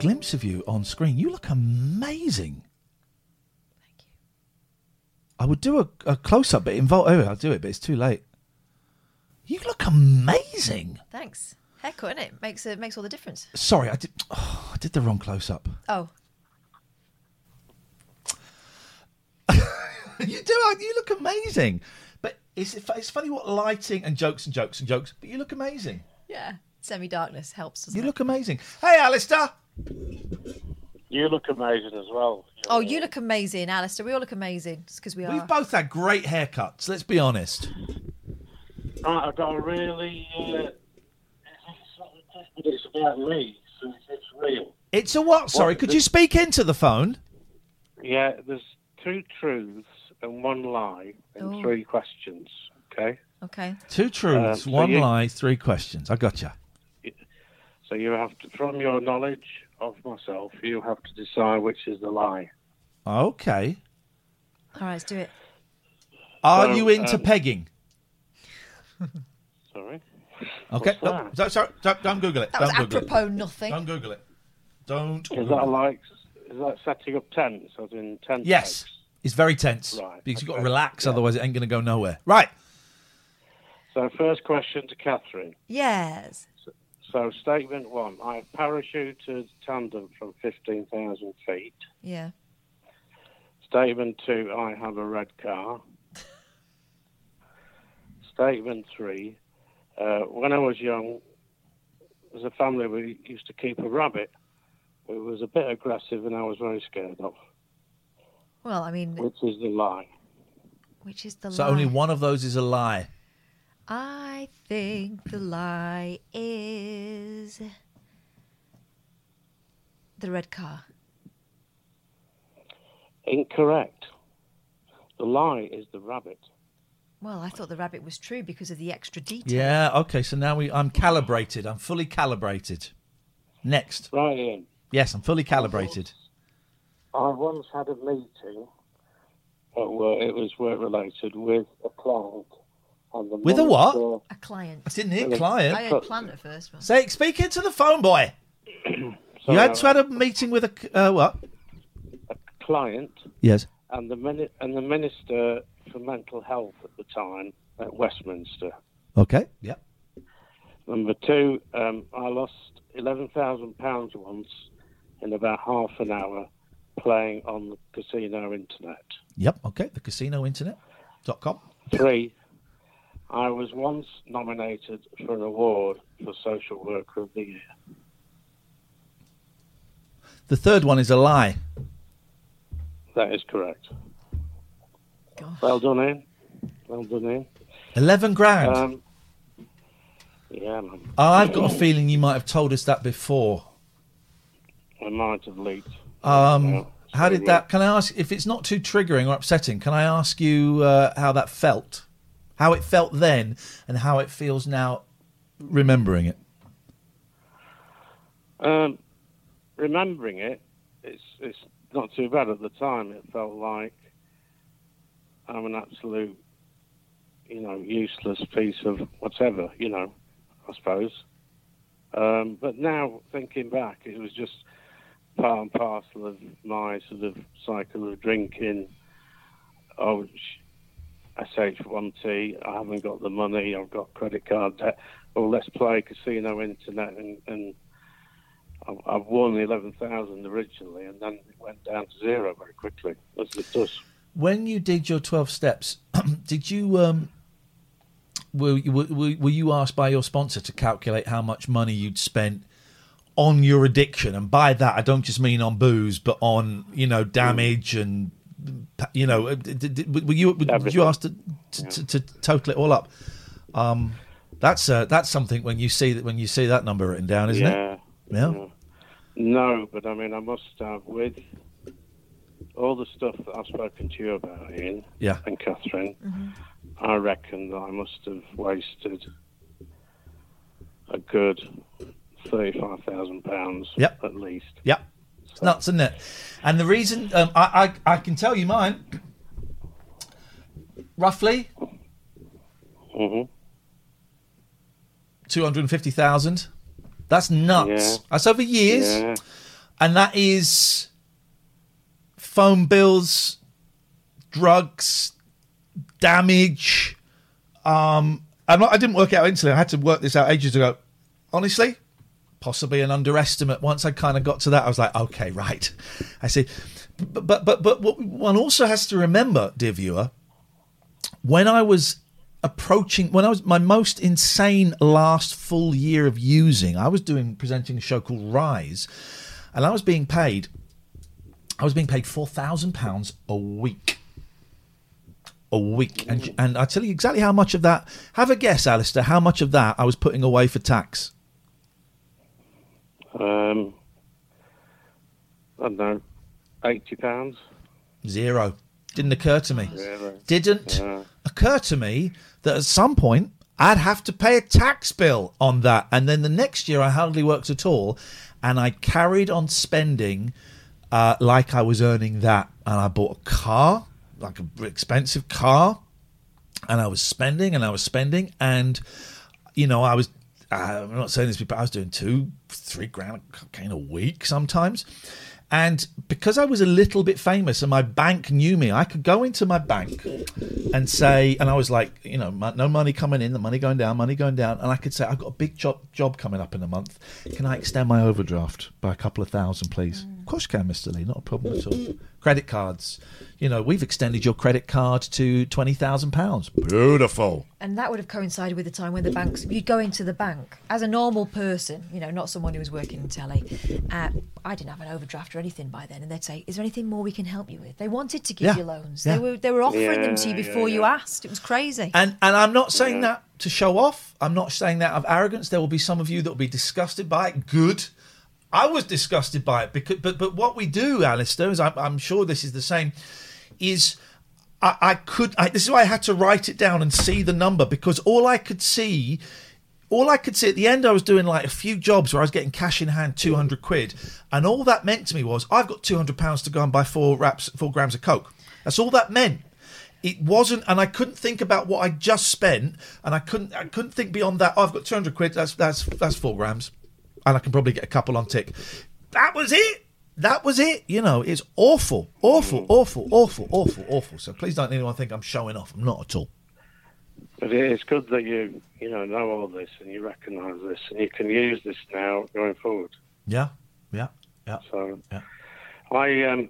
Glimpse of you on screen. You look amazing. Thank you. I would do a, a close up, but involve. Oh, I'll do it, but it's too late. You look amazing. Thanks. Haircut, innit? Makes it makes all the difference. Sorry, I did. Oh, I did the wrong close up. Oh, you do. You look amazing. But it's it's funny what lighting and jokes and jokes and jokes. But you look amazing. yeah. Semi darkness helps. You it? look amazing. Hey, Alistair. You look amazing as well. Oh, you look amazing, Alistair. We all look amazing. Just because we are. We've both had great haircuts. Let's be honest. Right, I've got a really. Uh, but it's about me, so it's, it's real. It's a what? Sorry, What- could you speak into the phone? Yeah, there's two truths and one lie and Oh. three questions. Okay, Okay. Two truths, Uh, so one you- lie, three questions. I got you. so you have to, from your knowledge of myself, you have to decide which is the lie. Okay. All right, let's do it. Are So, you into um, pegging? Sorry. Okay. What's No, that? so- sorry, don't, don't Google it. That don't was Google apropos it. nothing. Don't Google it. Don't. Is Google that it. like? Is that setting up tents? As in tent Yes. pegs? It's very tense Right, because you've got to relax, yeah. otherwise it ain't going to go nowhere. Right. So first question to Catherine. Yes. So statement one: I parachuted tandem from fifteen thousand feet. Yeah. Statement two, I have a red car. Statement three, uh, when I was young, as a family, we used to keep a rabbit. It was a bit aggressive and I was very scared of, Well, I mean, which is the lie. which is the So lie? So, only one of those is a lie. I think the lie is the red car. Incorrect. The lie is the rabbit. Well, I thought the rabbit was true because of the extra detail. Yeah. Okay. So now we, I'm calibrated. I'm fully calibrated. Next. Right, Ian. Yes, I'm fully calibrated. I once had a meeting uh, at work, it was work related, with a client. And the With a what? minister- A client. I didn't hear client. I client. heard plant at first. but- Say, speak into the phone, boy. So, you had to had a meeting with a uh, what? A client Yes. and the mini- and the minister for mental health at the time at Westminster. Okay. Yep. Number two, um, I lost eleven thousand pounds once in about half an hour playing on the casino internet. Yep. Okay. The casino internet. Dot com. Three, I was once nominated for an award for Social Worker of the Year. The third one is a lie. That is correct. Gosh. Well done, Ian. Well done, Ian. Eleven grand. Um, yeah, man. I've got a feeling you might have told us that before. I might have leaked. Um, Yeah, how did that? Can I ask if it's not too triggering or upsetting? Can I ask you uh, how that felt? How it felt then, and how it feels now, remembering it? Um, remembering it, it's it's not too bad at the time. It felt like I'm an absolute, you know, useless piece of whatever, you know, I suppose. Um, but now thinking back, it was just part and parcel of my sort of cycle of drinking. Oh, sh- SH1T, I haven't got the money, I've got credit card debt. Well, let's play casino internet and, and I've- won 11,000 originally and then it went down to zero very quickly, as it does. When you did your 12 steps, did you um were, you- were, were were you asked by your sponsor to calculate how much money you'd spent on your addiction and by that I don't just mean on booze but on you know damage and you know uh, did, did, were you were you asked to, to, to, to total it all up um that's uh, that's something when you see that when you see that number written down isn't yeah. it yeah yeah. No, but I mean, I must have with all the stuff that I've spoken to you about, Ian yeah and Catherine. I reckon that I must have wasted a good thirty-five thousand pounds Yep. at least. Yeah, it's nuts, isn't it? And the reason um, I, I I can tell you mine roughly hmm two hundred and fifty thousand. That's nuts. Yeah. That's over years, Yeah, and that is phone bills, drugs, damage. Um, I'm not, I didn't work it out instantly. I had to work this out ages ago. Honestly, possibly an underestimate. Once I kind of got to that, I was like, okay, right. I see. But but but but what one also has to remember, dear viewer, when I was approaching when I was my most insane last full year of using, I was doing presenting a show called Rise, and I was being paid. I was being paid four thousand pounds a week. A week, and and I tell you exactly how much of that. Have a guess, Alistair. How much of that I was putting away for tax? Um, I don't know, eighty pounds. Zero. Didn't occur to me. Really? Didn't Yeah. occur to me that at some point I'd have to pay a tax bill on that. And then the next year I hardly worked at all. And I carried on spending uh, like I was earning that. And I bought a car, like an expensive car. And I was spending and I was spending. And, you know, I was, uh, I'm not saying this, but I was doing two, three grand cocaine a week sometimes. And because I was a little bit famous and my bank knew me, I could go into my bank and say, and I was like, you know, no money coming in, the money going down, money going down. And I could say, I've got a big job, job coming up in a month. Can I extend my overdraft by a couple of thousand, please? Of course you can, Mr. Lee, not a problem at all. Credit cards. You know, we've extended your credit card to £20,000. Beautiful. And that would have coincided with the time when the banks, you'd go into the bank as a normal person, you know, not someone who was working in telly. Uh, I didn't have an overdraft or anything by then. And they'd say, Is there anything more we can help you with? They wanted to give Yeah. you loans. Yeah. They were they were offering them to you Yeah, yeah, before you asked. It was crazy. And and I'm not saying that to show off. I'm not saying that out of arrogance. There will be some of you that will be disgusted by it. Good. I was disgusted by it because, but but what we do, Alistair, is I'm, I'm sure this is the same. Is I, I could. I, this is why I had to write it down and see the number because all I could see, all I could see at the end, I was doing like a few jobs where I was getting cash in hand, two hundred quid, and all that meant to me was I've got two hundred pounds to go and buy four wraps, four grams of coke. That's all that meant it wasn't and i couldn't think about what i just spent and i couldn't i couldn't think beyond that oh, i've got 200 quid that's that's that's four grams and i can probably get a couple on tick. That was it. That was it. You know it's awful awful awful awful awful awful. So please don't anyone think i'm showing off. I'm not at all. But it's good that you, you know, know all this and you recognise this and you can use this now going forward. yeah yeah yeah So, Yeah. I, um,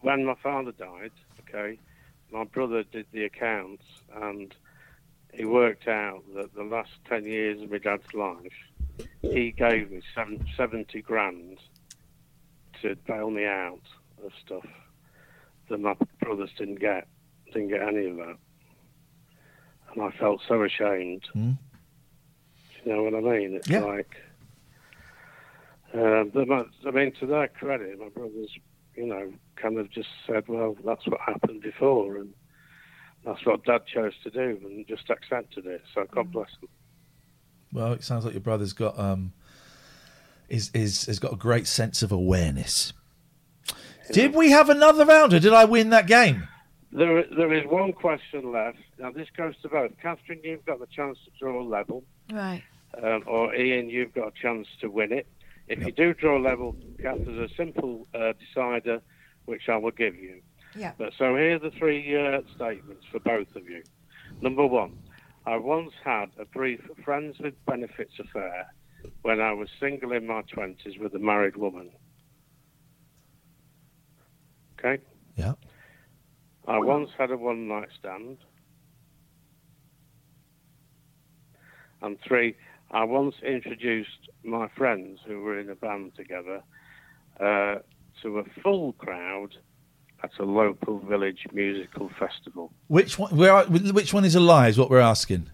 when my father died, okay, my brother did the accounts and he worked out that the last 10 years of my dad's life, he gave me seven, 70 grand to bail me out of stuff that my brothers didn't get. Didn't get any of that. And I felt so ashamed. Mm. You know what I mean? It's Yeah. like, uh, but my, I mean, to their credit, my brothers, you know, kind of just said, well, that's what happened before, and that's what Dad chose to do, and just accepted it. So God bless them. Well, it sounds like your brother's got um is is has got a great sense of awareness. Did we have another round, or did I win that game? There, there is one question left. Now, this goes to both. Catherine, you've got the chance to draw level, Right. um, or Ian, you've got a chance to win it. If you do draw level, Kath, there's a simple uh, decider which I will give you. Yeah. But so here are the three uh, statements for both of you. Number one, I once had a brief friends with benefits affair when I was single in my twenties with a married woman. Okay. Yeah. I once had a one night stand. And three, I once introduced my friends who were in a band together uh, to a full crowd at a local village musical festival. Which one? Where? Which one is a lie? Is what we're asking.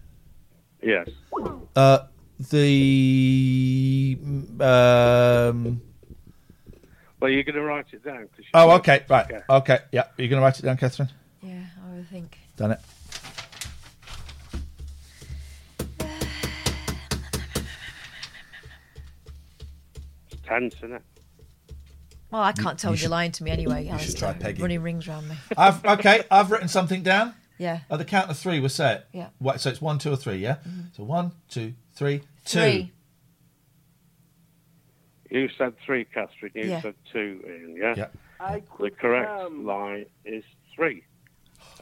Yes. Uh, the um. Well, you're going to write it down. Oh, said- okay, right, okay, yeah. Are you going to write it down, Catherine? Yeah, I would think. Done it. It's tense, isn't it? Well, I can't tell you should, you're lying to me anyway. you should try pegging. Running rings around me. I've okay. I've written something down. Yeah. At the count of three, we'll say it. Yeah. What, so it's one, two, or three. Yeah. So one, two, three, two. Three. You said three, Catherine. You Yeah. said two, Ian. Yeah. Yeah. The correct lie is three.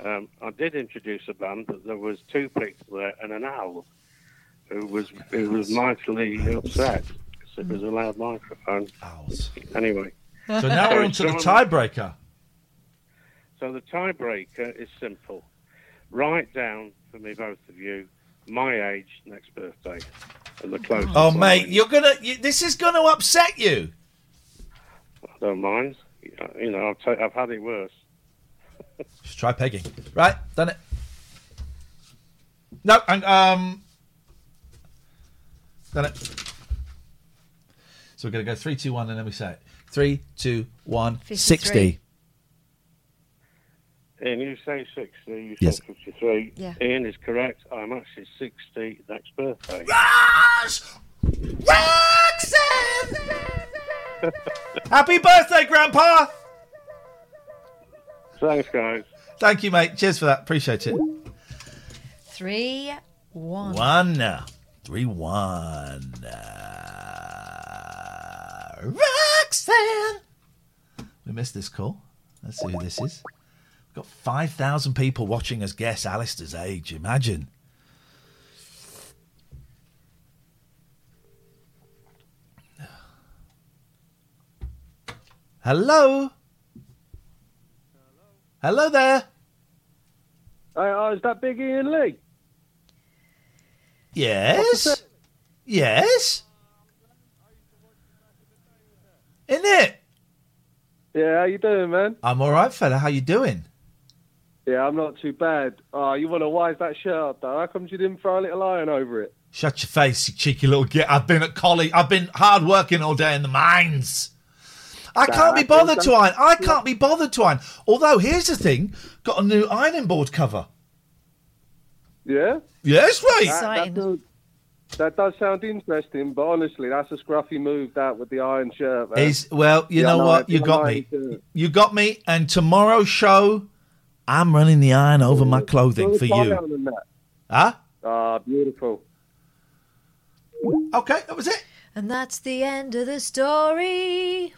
Um, I did introduce a band, but there was two people there and an owl who was who was mightily upset because it was a loud microphone. Owls. Anyway, So now we're into the tiebreaker. so the tiebreaker is simple. Write down for me, both of you, my age next birthday and the closest. Oh, line. mate, you're gonna. You, this is going to upset you. I don't mind. You know, I've, ta- I've had it worse. Just try pegging. Right, done it. No, and, um, done it. So we're going to go three, two, one, and then we say it. Three, two, one, 53. 60. Ian, you say 60, you Yes. say 53. Yeah. Ian is correct. I'm actually 60 next birthday. Ross! Roxanne! Happy birthday, Grandpa! Thanks, guys. Thank you, mate. Cheers for that. Appreciate it. Three, one. One now. Three, one. Uh, Roxanne! We missed this call. Let's see who this is. We've got 5,000 people watching us guess Alistair's age. Imagine. Hello? Hello there. oh, is that Big Ian Lee? Yes. Yes. In it. Yeah, how you doing, man? I'm all right, fella. How you doing? Yeah, I'm not too bad. Oh, you want to wise that shirt up, though? How come you didn't throw a little iron over it? Shut your face, you cheeky little git. I've been at college. I've been hard working all day in the mines. I can't be bothered to iron. I can't be bothered to iron. Although, here's the thing: got a new ironing board cover. Yeah? Yes, right. That, Exciting. That, does, sound interesting, but honestly, that's a scruffy move, that, with the iron shirt, man. Is well, you Yeah, know no, what? You got me. uh, You got me. And tomorrow's show, I'm running the iron over my clothing for you. on. Huh? Ah, beautiful. Okay, that was it. And that's the end of the story.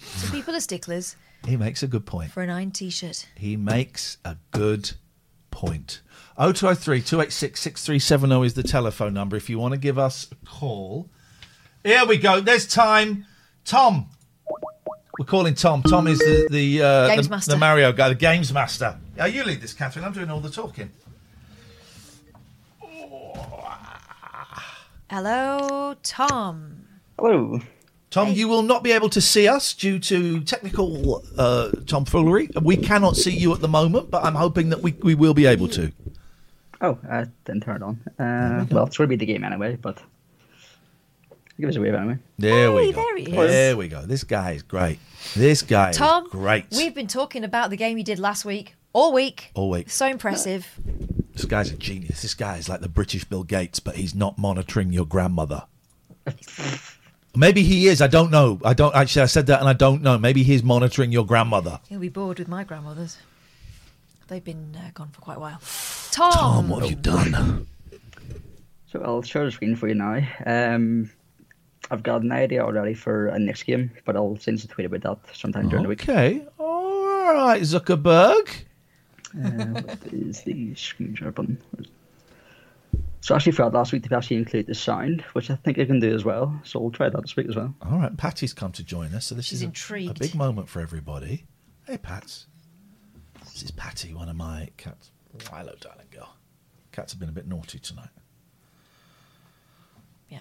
So people are sticklers He makes a good point. for an iron t-shirt. He makes a good point. 0203 286 6370 is the telephone number if you want to give us a call. Here we go. There's time. Tom. We're calling Tom. Tom is the the, uh, Games the, master. the Mario guy, the games master. Yeah, you lead this, Catherine. I'm doing all the talking. Hello, Tom. Hello. Tom, you will not be able to see us due to technical uh, tomfoolery. We cannot see you at the moment, but I'm hoping that we, we will be able to. Oh, I didn't turn it on. Uh, well, it's going to be the game anyway, but give us a wave anyway. There we go. there he is. There we go. This guy is great. This guy Tom, is great. we've been talking about the game you did last week, all week. All week. So impressive. This guy's a genius. This guy is like the British Bill Gates, but he's not monitoring your grandmother. Maybe he is. I don't know. I don't actually. I said that, and I don't know. Maybe he's monitoring your grandmother. He'll be bored with my grandmothers. They've been uh, gone for quite a while. Tom, Tom, what have you done? So I'll share the screen for you now. Um, I've got an idea already for a next game, but I'll send you a tweet about that sometime during the week. Okay. All right, Zuckerberg. Uh, what is the screen share button? So I actually forgot last week to actually include the sound, which I think I can do as well. So we'll try that this week as well. All right, Patty's come to join us, so this She's is a, a big moment for everybody. Hey, Pats. This is Patty, one of my cats. Hello, darling girl. Cats have been a bit naughty tonight. Yeah.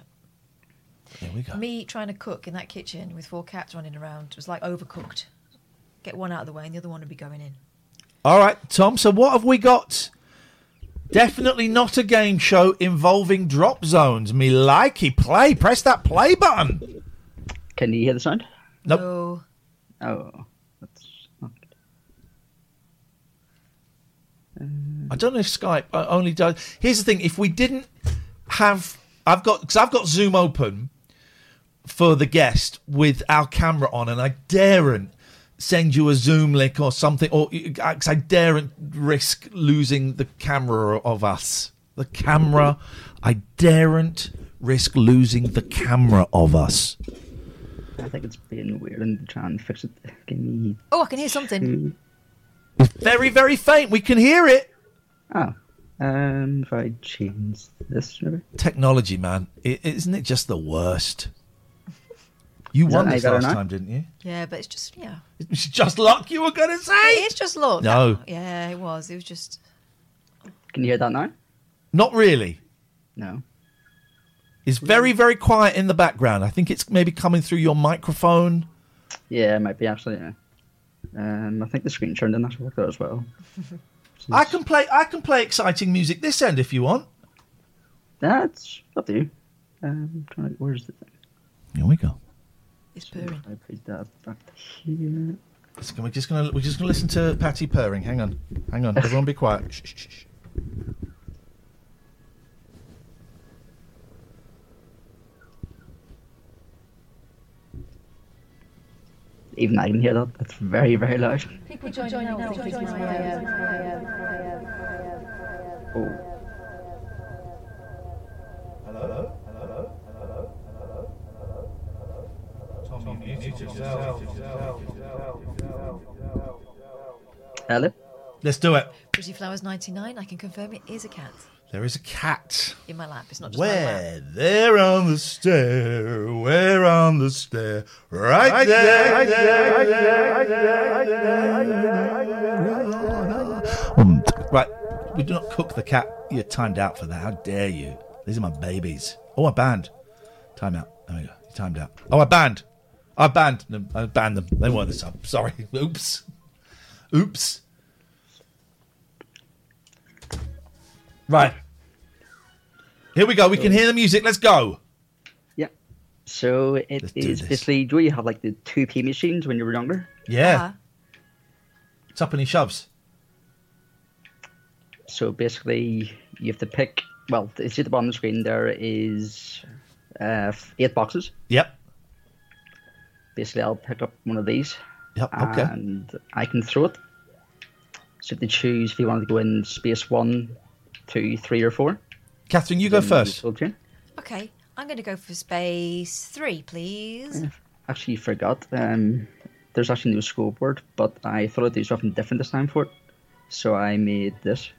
Here we go. Me trying to cook in that kitchen with four cats running around was like overcooked. Get one out of the way and the other one would be going in. All right, Tom. So what have we got? Definitely not a game show involving drop zones. Me likey play. Press that play button. Can you hear the sound? Nope. So Oh, that's not good. I don't know if Skype uh, only does. Here's the thing: if we didn't have, I've got because I've got Zoom open for the guest with our camera on, and I daren't send you a Zoom link or something, or because I daren't risk losing the camera of us. The camera, I daren't risk losing the camera of us. I think it's being weird and trying to fix it. Give me Oh, I can hear something. It's very, very faint. We can hear it. Oh, um, if I change this, maybe. Technology, man, is isn't it just the worst? You Is that won how you this got it last now? time, didn't you? Yeah, but it's just yeah. It's just luck you were going to say. It's just look. No. Yeah, it was. It was just Can you hear that now? Not really. No. It's very, very quiet in the background. I think it's maybe coming through your microphone. Yeah, it might be actually. Yeah. Um, I think the screen turned in actually worked out as well. I can play. I can play exciting music this end if you want. That's up to you. Um, trying to, where's the thing? Here we go. it's purring. I put that back here. Just gonna- We're just gonna we're just gonna listen to Patty purring. Hang on, hang on. Everyone, be quiet. Shh, shh, shh, Even I can hear that. That's very, very loud. Oh. Hello? Let's do it. Pretty Flowers 99. I can confirm it is a cat There is a cat. in my lap. It's not just my lap. Where? There on the stair. Where on the stair? Right, there. Right there. Right there. Right there. Right there. Um, right. We do not cook the cat. You're timed out for that. How dare you? These are my babies. Oh, I banned. Time out. There we go. You timed out. Oh, I banned. I banned them. I banned them. They weren't this up. Sorry. Oops. Oops. Right. Here we go. We can hear the music. Let's go. Yeah. So it Let's do is this. basically, do you have like the 2P machines when you were younger? Yeah. It's up Ah, Tuppenny shoves. So basically, you have to pick. Well, you see at the bottom of the screen there is uh, eight boxes. Yep. Basically, I'll pick up one of these Yep. Okay. and I can throw it. So to choose if you want to go in space one, two, three, or four. Catherine, you go first. okay. I'm going to go for space three, please. Actually, forgot. Um, there's actually no scoreboard, but I thought I'd do something different this time for it. So I made this.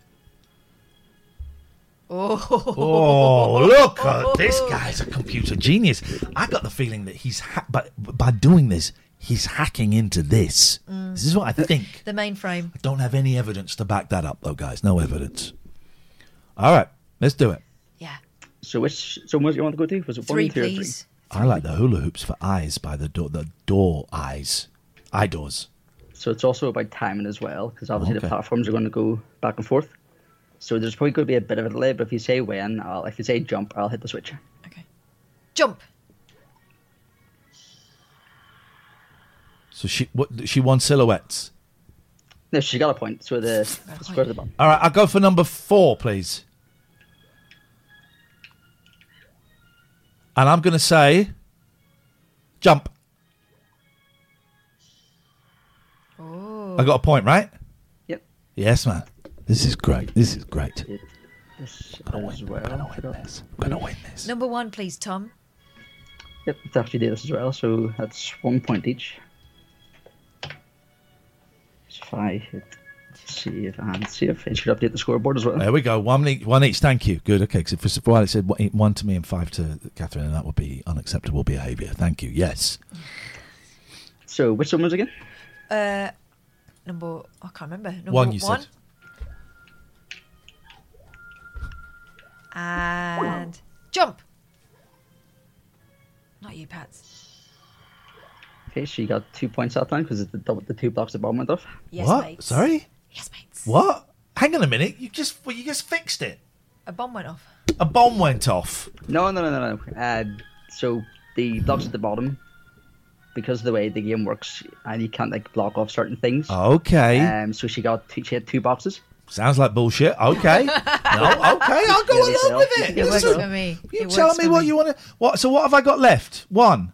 Oh, Oh, look at this guy's a computer genius. I got the feeling that he's ha- but by doing this, he's hacking into this. This is what I think. the mainframe. I don't have any evidence to back that up, though, guys. No evidence. All right, let's do it. Yeah. So which so what do you want to go to? Was it Three, one, two, or three? please. I like the hula hoops for eyes by the door. The door eyes, eye doors. So it's also about timing as well, because obviously Okay. the platforms are going to go back and forth. So there's probably going to be a bit of a delay, but if you say when, I'll, if you say jump, I'll hit the switch. Okay. Jump. So she what she won silhouettes. No, she got a point. So the square at the bottom. All right, I'll go for number four, please. And I'm going to say jump. Oh. I got a point, right? Yep. Yes, man. This is great. This is great. It, this as well. Forgot. I'm going to win this. Number one, please, Tom. Yep, it's actually did this as well. So that's one point each. So if I hit save and it should update the scoreboard as well. There we go. One each. One each. Thank you. Good. Okay. Because for a while it said one- one to me and five to Catherine, and that would be unacceptable behaviour. Thank you. Yes. So which one was it again? Uh, number I can't remember. Number One, you said. And jump. Not you, Pats. Okay, she got two points that time because the, the two blocks the bomb went off. Yes, what? mates. Sorry. Yes, mates. What? Hang on a minute. You just well, you just fixed it. A bomb went off. A bomb went off. No, no, no, no, no. Uh, so the blocks at the bottom, because of the way the game works, and you can't like block off certain things. Okay. Um, so she got two, she had two boxes. Sounds like bullshit. Okay. no. Okay. I'll go Yeah, along with it. It works Listen, for me. You It tell me what me. you want to. What? So what have I got left? One.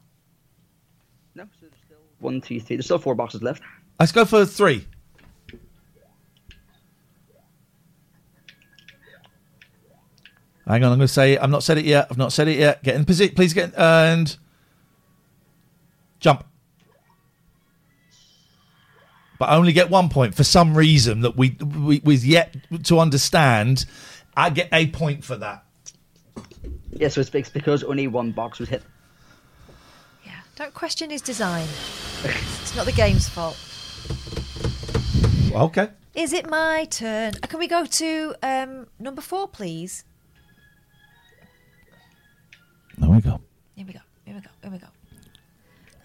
No, so there's still one, two, three. There's still four boxes left. Let's go for three. Hang on, I'm going to say. I've not said it yet. I've not said it yet. Get in position. Please get in, and jump. But I only get one point for some reason that we we was yet to understand. I get a point for that. Yeah, so it's, it's because only one box was hit. Yeah. Don't question his design. it's not the game's fault. Okay. Is it my turn? Uh, Can we go to um, number four, please? There we go. Here we go. Here we go. Here we go.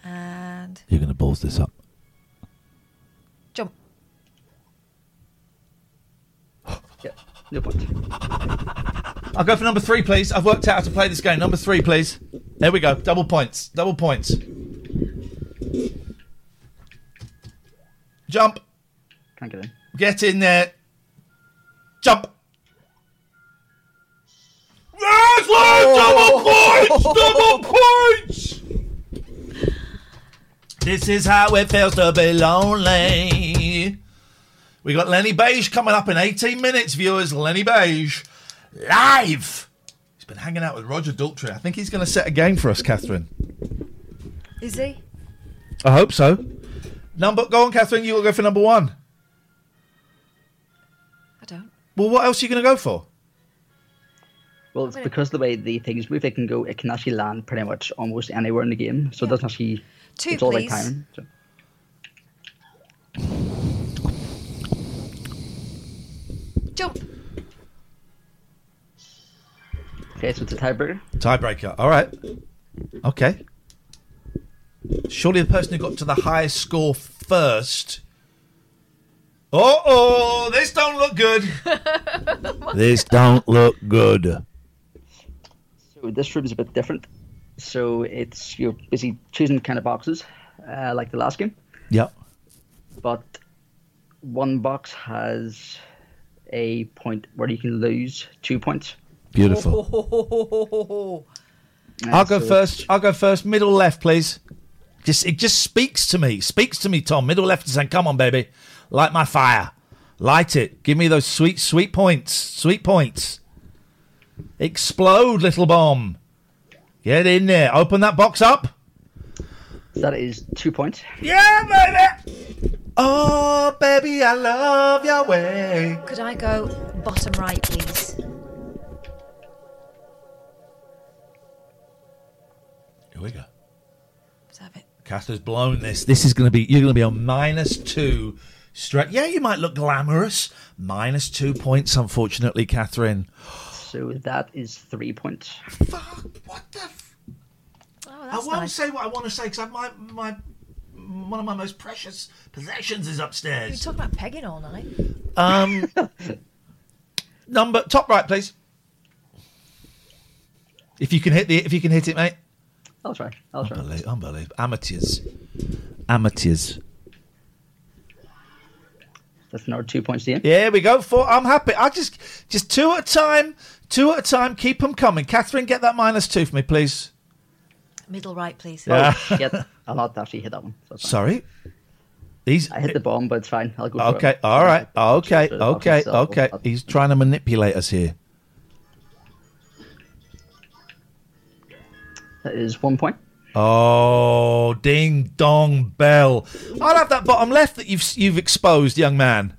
And You're going to balls this up. jump. Yeah, no point. I'll go for number three, please. I've worked out how to play this game. Number three, please. There we go. Double points. Double points. Jump. Can't get in. Get in there. Jump. Yes, lads, oh. double points! Double points! This is how it feels to be lonely. We got Lenny Beige coming up in 18 minutes, viewers. Lenny Beige live. He's been hanging out with Roger Daltrey. I think he's going to set a game for us, Catherine. Is he? I hope so. Number, go on, Catherine. You will go for number one. I don't. Well, what else are you going to go for? Well, it's because the way the things move, it can go. It can actually land pretty much almost anywhere in the game. So it doesn't actually. Two, it's all please. about timing. So. Jump. Okay, so it's a tiebreaker. Tiebreaker. All right. Okay. Surely the person who got to the highest score first. Oh, oh, this don't look good. this don't look good. This room is a bit different. So it's you're busy choosing kind of boxes, uh, like the last game. Yep. But one box has a point where you can lose two points. Beautiful. I'll go so first. I'll go first. Middle left, please. Just it just speaks to me. Speaks to me, Tom. Middle left is saying, "Come on, baby, light my fire, light it. Give me those sweet, sweet points. Sweet points. Explode, little bomb. Get in there. Open that box up. That is two points. Yeah, baby. Oh, baby, I love your way. Could I go bottom right, please? Here we go. Let's have it. Caster's blown this. This is going to be, you're going to be on minus two straight. Yeah, you might look glamorous. Minus two points, unfortunately, Catherine. So that is three points. Fuck, what the? F- Oh, I won't nice. say what I want to say because my, my, one of my most precious possessions is We've been upstairs. talking about pegging all night. Um, number, top right, please. If you can hit the, if you can hit it, mate. I'll try. I'll try. Unbelievable, unbelievable. Amateurs. Amateurs. That's another two points to you. Yeah, we go. Four. I'm happy. I just just two at a time. Two at a time. Keep them coming. Catherine, get that minus two for me, please. Middle right, please. Oh, yeah. Oh, shit. I'll not actually hit that one. so. Sorry. These. I hit the bomb, but it's fine. I'll go for Okay. it. All right. Okay. Just, Okay. myself, Okay. but- He's trying to manipulate us here. That is one point. Oh, ding dong bell! I'll have that bottom left that you've you've exposed, young man.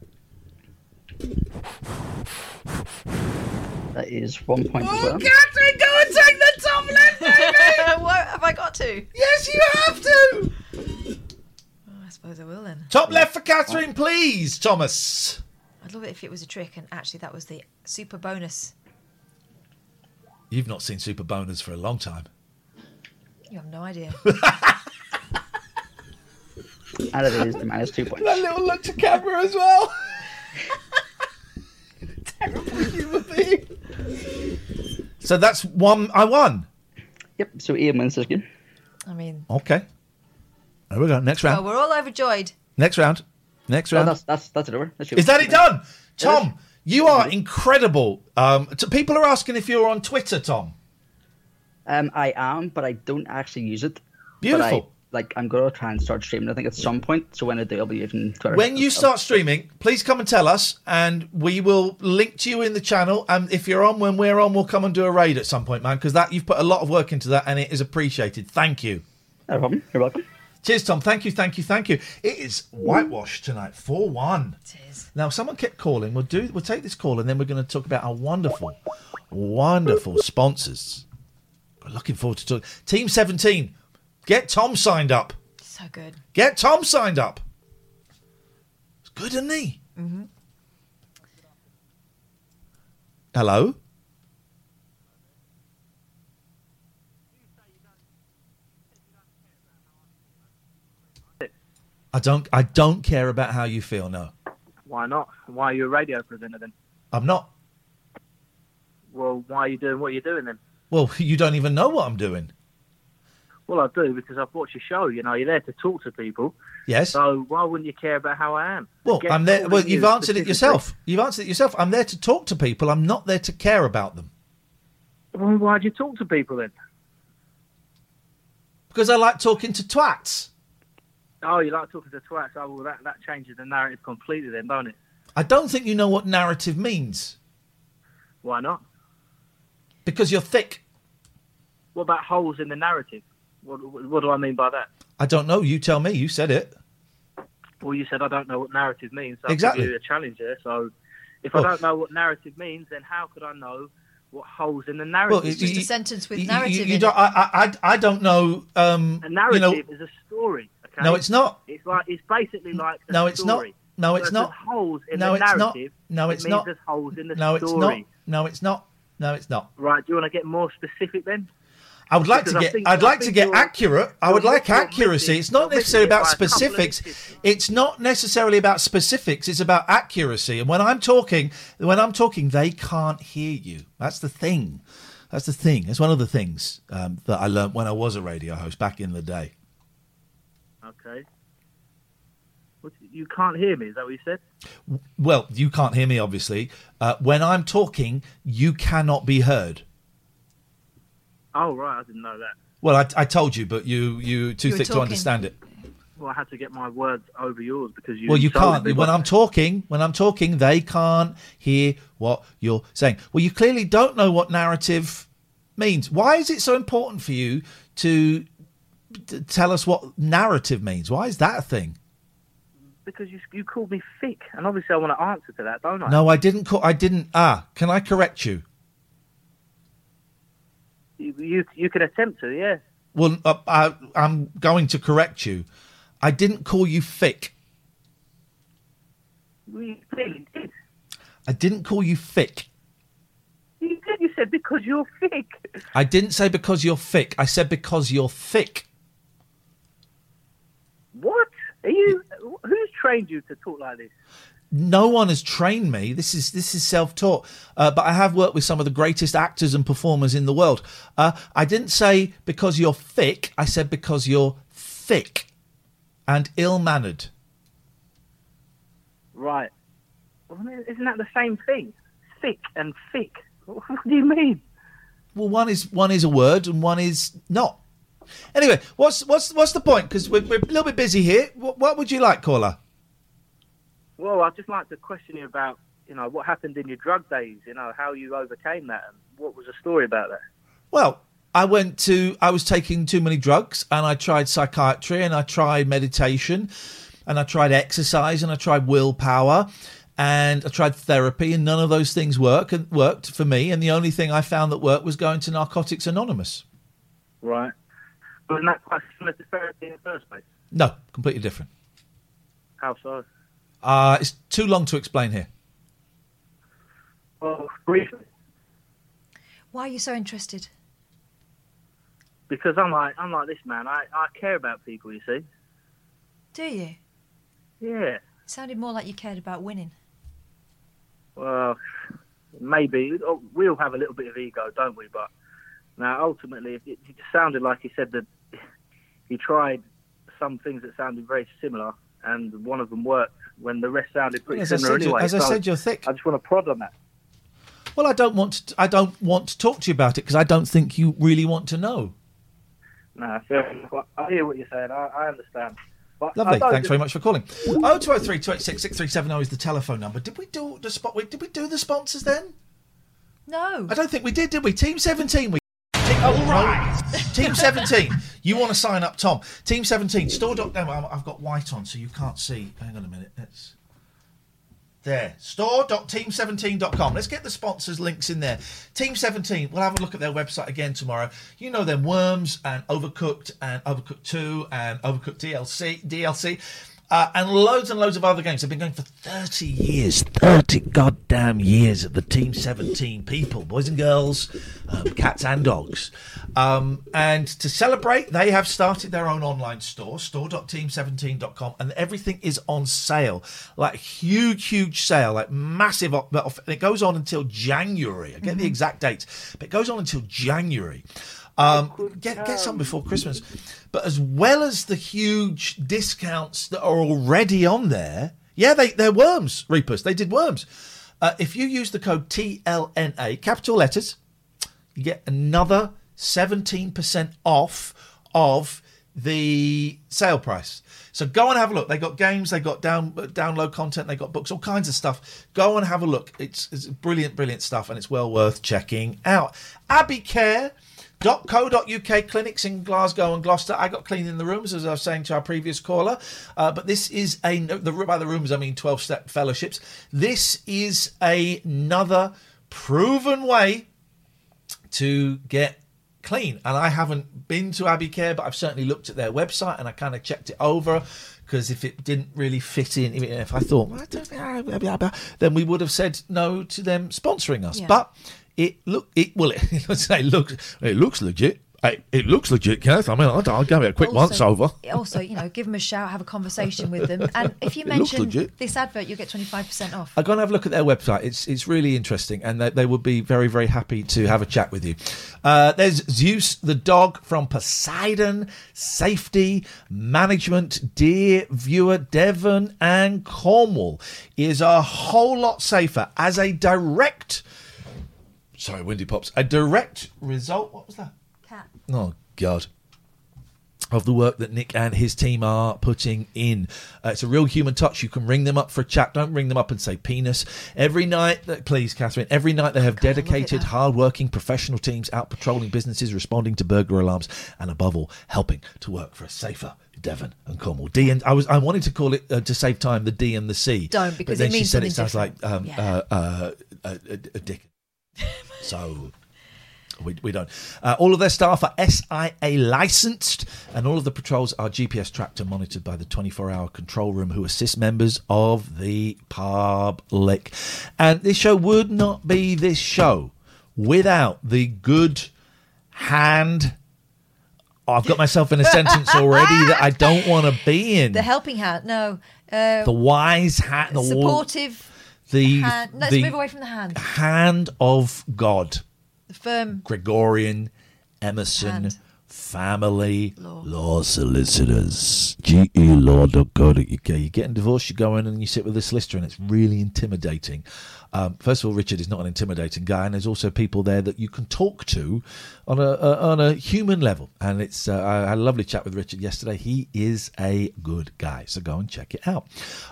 That is one point as well. Oh, Catherine, go and take the top left, baby. what have I got to? yes, you have to. Oh, I suppose I will then. Top left for Catherine, please, Thomas. I'd love it if it was a trick, and actually that was the super bonus. You've not seen Super Boners for a long time. You have no idea. And it is the minus two points. That little look to camera as well. Terrible human being. So that's one. I won. Yep. So Ian wins this game. I mean, Okay. There we go. Next round. oh, round. we're all overjoyed. Next round. Next Oh, round. that's that's that's it over. That's Is that it done? Tom, you are incredible. Um, t- people are asking if you're on Twitter, Tom. Um, I am, but I don't actually use it. Beautiful. But I, like I'm gonna try and start streaming. I think at some point. So when I do, I'll be using Twitter. When you start streaming, please come and tell us, and we will link to you in the channel. And if you're on when we're on, we'll come and do a raid at some point, man. Because that you've put a lot of work into that, and it is appreciated. Thank you. no problem. You're welcome. Cheers, Tom. Thank you, thank you, thank you. It is whitewash tonight, four one. It is. Now, someone kept calling. We'll do. We'll take this call, and then we're going to talk about our wonderful, wonderful sponsors. We're looking forward to talking. Team Seventeen, get Tom signed up. So good. Get Tom signed up. It's good, isn't he? Mm-hmm. Hello. I don't. I don't care about how you feel. No, Why not? Why are you a radio presenter then? I'm not. Well, why are you doing what you're doing then? Well, you don't even know what I'm doing. Well, I do because I've watched your show. You know, you're there to talk to people. Yes. So why wouldn't you care about how I am? Well, Get I'm there. Well, you you've answered it yourself. You've answered it yourself. I'm there to talk to people. I'm not there to care about them Well, why do you talk to people then? because I like talking to twats. Oh, you like talking to twats. Oh, well, that, that changes the narrative completely then, don't it? I don't think you know what narrative means Why not? because you're thick. What about holes in the narrative? What, what do I mean by that? I don't know. You tell me. You said it. Well, you said I don't know what narrative means. So I'll Exactly. give you a challenge there. So if Well- I don't know what narrative means, then how could I know what holes in the narrative? Well, narrative? it- Just you- a sentence with you- narrative you- you in don't- it. I, I, I- I don't know. Um, a you narrative know, is a story. Okay? No, it's not. It's like it's basically like a No, it's not. No, it's if not. Holes in No, the it's not. narrative. No, it it's means not. There's holes in the no, story. it's not. No, it's not. No, it's not. Right? Do you want to get more specific then? I would like to Because I get. think- I'd like to get accurate. I would like accuracy. It's not necessarily about by a couple of specifics. It's not necessarily about specifics. It's about accuracy. And when I'm talking, when I'm talking, they can't hear you. That's the thing. That's the thing. It's one of the things um, that I learned when I was a radio host back in the day. Okay. You can't hear me. Is that what you said? Well, you can't hear me, obviously. Uh, when I'm talking, you cannot be heard. Oh right, I didn't know that. Well, I, I told you, but you you too You were thick to talking. understand it. Well, I had to get my words over yours because you. Well, you can't. When I'm talking, when I'm talking, they can't hear what you're saying. Well, you clearly don't know what narrative means. Why is it so important for you to t- tell us what narrative means? Why is that a thing? because you you called me thick, and obviously I want to answer to that, don't I? No, I didn't. Call, I didn't. Ah, can I correct you? You you, can attempt to, yeah. Well, uh, I, I'm going to correct you. I didn't call you thick. You clearly did. I didn't call you thick. You did. You said because you're thick. I didn't say because you're thick. I said because you're thick. What? Are you? Who's trained you to talk like this? No one has trained me. This is this is self taught. Uh, but I have worked with some of the greatest actors and performers in the world. Uh, I didn't say because you're thick. I said because you're thick and ill mannered. Right. Isn't that the same thing? Thick and thick. What do you mean? Well, one is one is a word and one is not. Anyway, what's what's what's the point? Because we're, we're a little bit busy here. What, what would you like, caller? Well, I'd just like to question you about, you know, what happened in your drug days. You know, how you overcame that, and what was the story about that? Well, I went to I was taking too many drugs, and I tried psychiatry, and I tried meditation, and I tried exercise, and I tried willpower, and I tried therapy, and none of those things work and worked for me. And the only thing I found that worked was going to Narcotics Anonymous. Right. But isn't that quite similar to therapy in the first place? No, completely different. How so? Uh, it's too long to explain here. Well, briefly, Why are you so interested? because I'm like I'm like this man. I, I care about people. You see? Do you? Yeah. It sounded more like you cared about winning. Well, maybe oh, we all have a little bit of ego, don't we? But now, ultimately, it, it just sounded like he said that he tried some things that sounded very similar, and one of them worked when the rest sounded pretty As I similar said, anyway. as I So said, you're thick. I just want to prod on that. Well, I don't want to, I don't want to talk to you about it because I don't think you really want to know. No, fair. I hear what you're saying. I, I understand. But Lovely. I Thanks just- very much for calling. Oh two oh three two eight six six three seven zero is the telephone number. Did we do the spot? Did we do the sponsors then? No. I don't think we did. Did we? Team seventeen. We. Oh, right. Team 17. You want to sign up, Tom? Team 17. Store.com. I've got white on, so you can't see. Hang on a minute. Let's. There. Store.team17.com. Let's get the sponsors links in there. Team 17, we'll have a look at their website again tomorrow. You know them Worms and Overcooked and Overcooked 2 and Overcooked DLC, DLC. Uh, and loads and loads of other games. They've been going for 30 years. 30 goddamn years of the Team 17 people, boys and girls, um, cats and dogs. Um, and to celebrate, they have started their own online store, store.team17.com, and everything is on sale. Like huge, huge sale, like massive. And it goes on until January. I get the exact dates, but it goes on until January. Um, get get some before Christmas. But as well as the huge discounts that are already on there, yeah, they they're worms reapers. They did worms. Uh, if you use the code TLNA, capital letters, you get another 17% off of the sale price. So go and have a look. They got games, they got down download content, they got books, all kinds of stuff. Go and have a look. It's, it's brilliant, brilliant stuff, and it's well worth checking out. Abbeycare.co.uk clinics in Glasgow and Gloucester. I got cleaning the rooms, as I was saying to our previous caller. Uh, but this is a the by the rooms I mean twelve step fellowships. This is another proven way to get clean. And I haven't been to Abbey Care, but I've certainly looked at their website and I kind of checked it over because if it didn't really fit in, if I thought, well, I don't then we would have said no to them sponsoring us. Yeah. But it look it well it, let's say looks it looks legit. It, it looks legit, Kenneth. I mean, I'll, I'll give it a quick once over. Also, you know, give them a shout, have a conversation with them, and if you mention this advert, you'll get twenty five percent off. I've gone and have a look at their website. It's it's really interesting, and they, they would be very very happy to have a chat with you. Uh, there's Zeus the dog from Poseidon, safety management, dear viewer, Devon and Cornwall is a whole lot safer as a direct. Sorry, Windy Pops. A direct result. What was that? Cat. Oh God. Of the work that Nick and his team are putting in. Uh, it's a real human touch. You can ring them up for a chat. Don't ring them up and say penis. Every night, that, please, Catherine, every night they have dedicated, hard-working professional teams out patrolling businesses, responding to burglar alarms, and above all, helping to work for a safer Devon and Cornwall. D and I was I wanted to call it uh, to save time the D and the C. Don't, because but it then she said it sounds like um, different. uh, uh, a, a, a dick. So we, we don't. Uh, all of their staff are SIA licensed, and all of the patrols are GPS tracked and monitored by the 24 hour control room who assist members of the public. And this show would not be this show without the good hand. Oh, I've got myself in a sentence already that I don't want to be in. The helping hand, no. Uh, The wise hand. The supportive The, hand. Let's the move away from the hand. hand of God. The firm. Gregorian, Emerson, Hand. Family Law, law Solicitors. g.e. GELaw.co.uk. You're getting divorced, you go in and you sit with a solicitor, and it's really intimidating. Um, first of all, Richard is not an intimidating guy, and there's also people there that you can talk to on a, a on a human level. And it's uh, I had a lovely chat with Richard yesterday. He is a good guy, so go and check it out.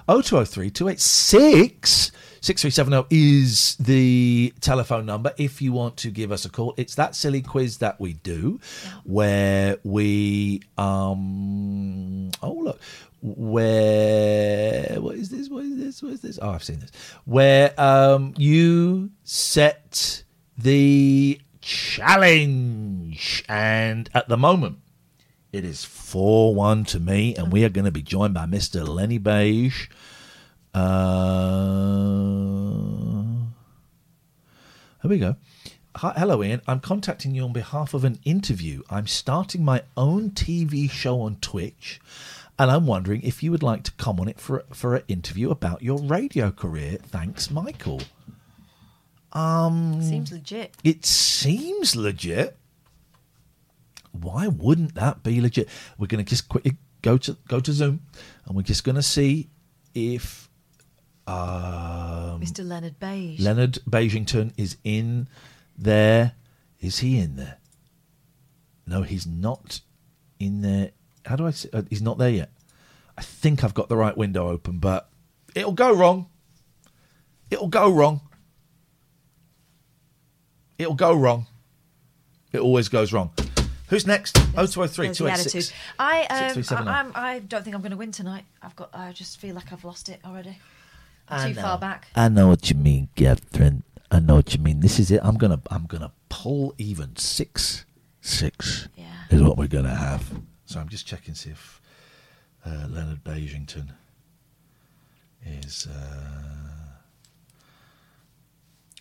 0203 286 6370 is the telephone number if you want to give us a call. It's that silly quiz that we do where we um oh look where what is this what is this what is this oh I've seen this where um you set the challenge and at the moment it is 4-1 to me and we are going to be joined by Mr. Lenny Beige uh, here we go. Hi, hello, Ian. I'm contacting you on behalf of an interview. I'm starting my own TV show on Twitch, and I'm wondering if you would like to come on it for for an interview about your radio career. Thanks, Michael. Um, Seems legit. it seems legit. Why wouldn't that be legit? We're going to just quickly go to go to Zoom, and we're just going to see if um, Mr. Leonard Beige. Leonard Beijington is in there. Is he in there? No, he's not in there. How do I say? Uh, he's not there yet. I think I've got the right window open, but it'll go wrong. It'll go wrong. It'll go wrong. It always goes wrong. Who's next? Oh two oh three two eight attitude. six. I um, 6379. I, I'm, I don't think I'm going to win tonight. I've got. I just feel like I've lost it already. I too know. far back. I know what you mean, Catherine. I know what you mean. This is it. I'm gonna I'm gonna pull even six. Six Yeah. is what we're gonna have. So I'm just checking see if uh, Leonard Beijington is. Uh,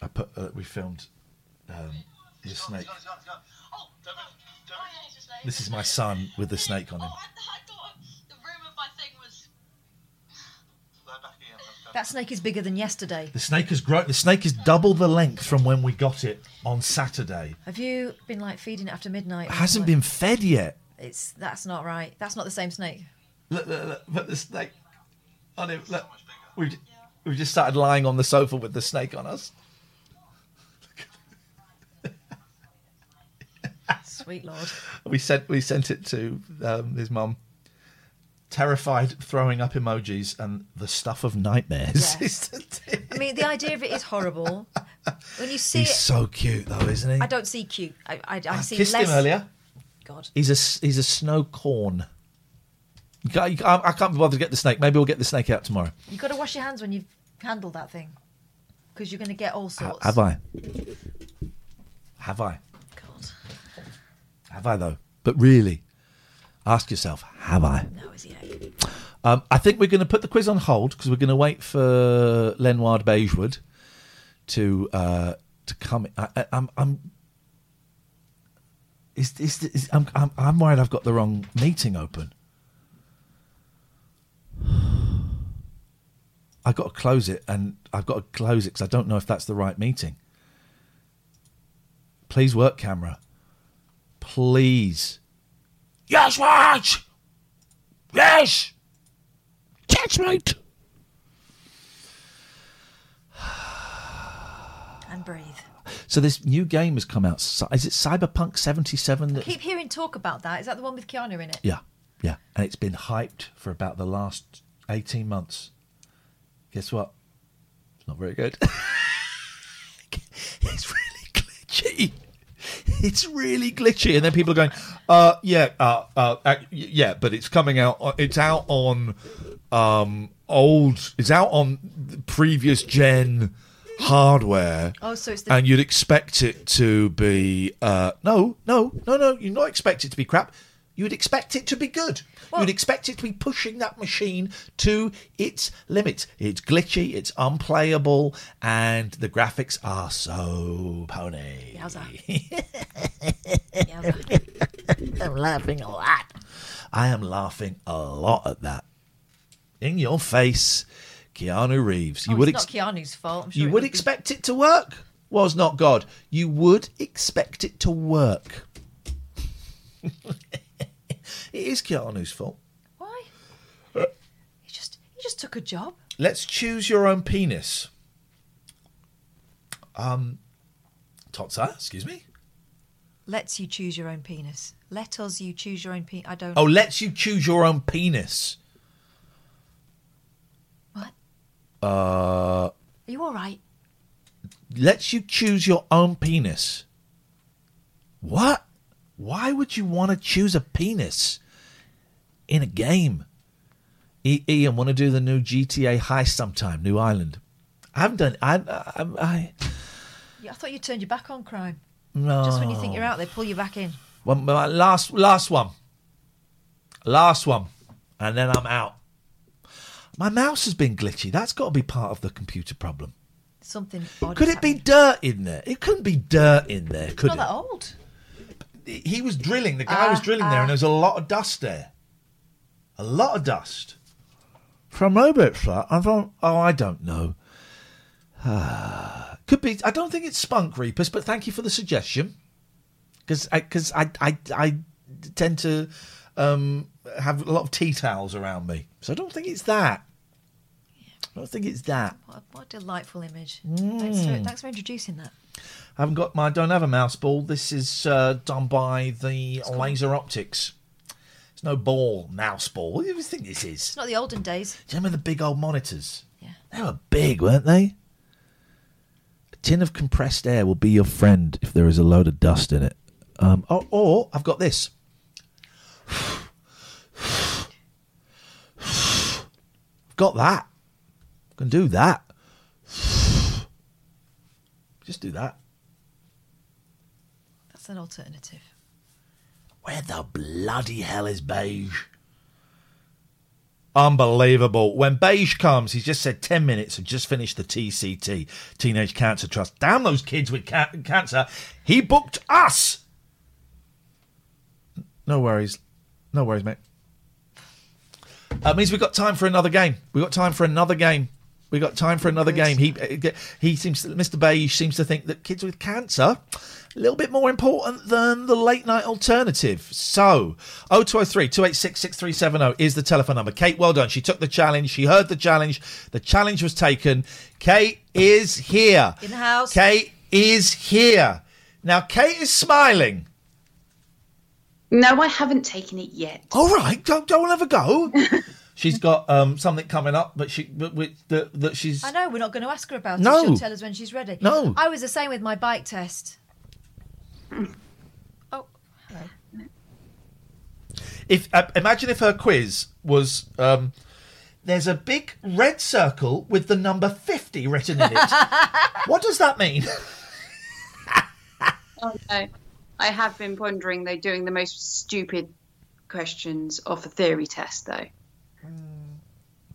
I put. Uh, we filmed um, the snake. This is my son with the snake on him. That snake is bigger than yesterday. The snake has grown. The snake is double the length from when we got it on Saturday. Have you been like feeding it after midnight? It hasn't been fed yet. It's that's not right. That's not the same snake. Look, look, look, the snake on him. Look, we we just started lying on the sofa with the snake on us. Sweet lord. We sent we sent it to um, his mum. Terrified, throwing up emojis and the stuff of nightmares. Yes. I mean, the idea of it is horrible. When you see He's it, so cute, though, isn't he? I don't see cute. I, I, I, I see kissed less. him earlier. God. He's a he's a snow corn. You can't, you can't- I can't be bothered to get the snake. Maybe we'll get the snake out tomorrow. You've got to wash your hands when you've handled that thing, because you're going to get all sorts. Have I? Have I? God. Have I though? But really, ask yourself, have I? No, is he? Um, I think we're going to put the quiz on hold because we're going to wait for Lenoir Beigewood to uh, to come. I, I, I'm I'm. Is, is, is, I'm, I'm I'm worried I've got the wrong meeting open. I've got to close it, and I've got to close it because I don't know if that's the right meeting. Please work, camera. Please. Yes, Raj. Yes. Yes, mate. And breathe. So this new game has come out. Is it Cyberpunk seventy seven? I keep hearing talk about that. Is that the one with Keanu in it? Yeah, yeah, and it's been hyped for about the last eighteen months. Guess what? It's not very good. it's really glitchy. It's really glitchy, and then people are going, "Uh, yeah, uh, uh, yeah," but it's coming out. uh, It's out on um old. It's out on previous gen hardware. Oh, so it's the- and you'd expect it to be uh no, no, no, no. You'd not expect it to be crap. You'd expect it to be good. You'd expect it to be pushing that machine to its limits. It's glitchy, it's unplayable, and the graphics are so pony. Yowza. I'm laughing a lot. I am laughing a lot at that. In your face, Keanu Reeves. You oh, would it's ex- not Keanu's fault. I'm sure you would be- expect it to work. Was not God. You would expect it to work. It is Keanu's fault. Why? He just he just took a job. Let's choose your own penis. Um, Totsa, excuse me. Let's you choose your own penis. Let us you choose your own penis. I don't. Oh, lets you choose your own penis. What? Uh, Are you all right? lets you choose your own penis. What? Why would you want to choose a penis in a game? I- Ian, want to do the new GTA heist sometime? New Island. I haven't done. I. I. I I thought you turned your back on crime. no. Just when you think you're out, they pull you back in. One, my last, last one. Last one, and then I'm out. My mouse has been glitchy. That's got to be part of the computer problem. Something odd. Could it be dirt in there? It couldn't be dirt in there, could Not it? that old. He was drilling. The guy was Ah, drilling there, and there was a lot of dust there. A lot of dust. From Robert Flat, I thought, oh, I don't know. Could be. I don't think it's spunk reapers, but thank you for the suggestion. Because I, because I, I, I tend to um, have a lot of tea towels around me, so I don't think it's that. I don't think it's that. What a, what a delightful image. Thanks, for, thanks for introducing that. I haven't got my. I don't have a mouse ball. This is uh, done by the Laser Optics. It's no ball, mouse ball. What do you think this is? It's not the olden days. Do you remember the big old monitors? Yeah. They were big, weren't they? A tin of compressed air will be your friend if there is a load of dust in it. Um, or, or I've got this. I've got that. I Can do that. Just do that. That's an alternative. Where the bloody hell is beige? Unbelievable. When beige comes, he's just said 10 minutes and just finished the TCT, Teenage Cancer Trust. Damn those kids with ca- cancer. He booked us. No worries. No worries, mate. That means we've got time for another game. We've got time for another game. We've got time for another game. He uh, he seems Mr. Beige seems to think that kids with cancer a little bit more important than the late night alternative. So, 0203 286 6370 is the telephone number. Kate, well done. She took the challenge. She heard the challenge. The challenge was taken. Kate is here. In the house. Kate is here. Now, Kate is smiling. No, I haven't taken it yet. All right, don't don't have a go. she's got um, something coming up, but she but with the, that she's I know we're not going to ask her about No. it. She'll tell us when she's ready. No. I was the same with my bike test. Oh, hello. if uh, imagine if her quiz was um, there's a big red circle with the number 50 written in it. what does that mean? Oh, no. I have been pondering though doing the most stupid questions of a theory test though.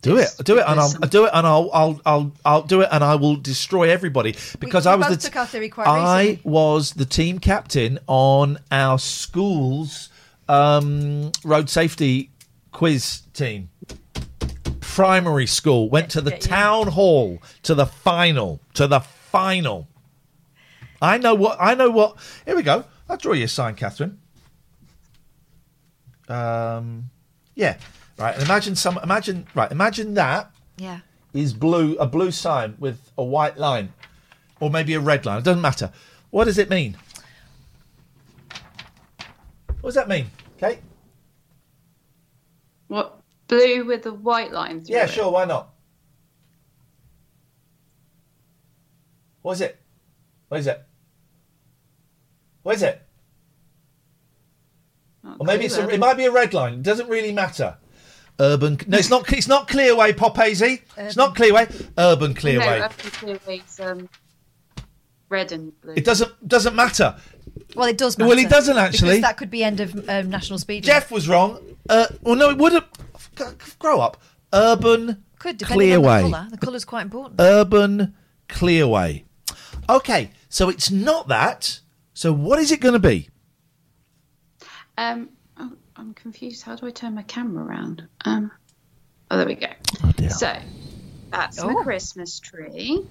Do it, do it, and I'll do it, and I'll, I'll, I'll, I'll do it, and I will destroy everybody because we I was the took our theory quite I recently. was the team captain on our school's um, road safety quiz team. Primary school went to the get you. town hall to the final, to the final. I know what I know. What here we go. I'll draw you a sign, Catherine. Um, yeah, right. And imagine some. Imagine right. Imagine that Yeah. is blue a blue sign with a white line or maybe a red line it doesn't matter what does it mean what does that mean okay What blue with a white line through yeah it? sure why not what is it what is it what is it Not or maybe it's a, it might be a red line it doesn't really matter urban no it's not it's not clearway pop hazy it's not clearway urban No, clearway urban clearway's um, red and blue. it doesn't doesn't matter Well, it does. Matter, well, it doesn't actually. Because that could be end of um, national speed. Jeff was wrong. Uh, well, no, it would have. Grow up. Urban could depending on Clearway. the colour. The colour's quite important. Urban Clearway. Okay, so it's not that. So what is it going to be? Um, I'm confused. How do I turn my camera around? Um, oh, there we go. Oh. So that's my Oh. Christmas tree.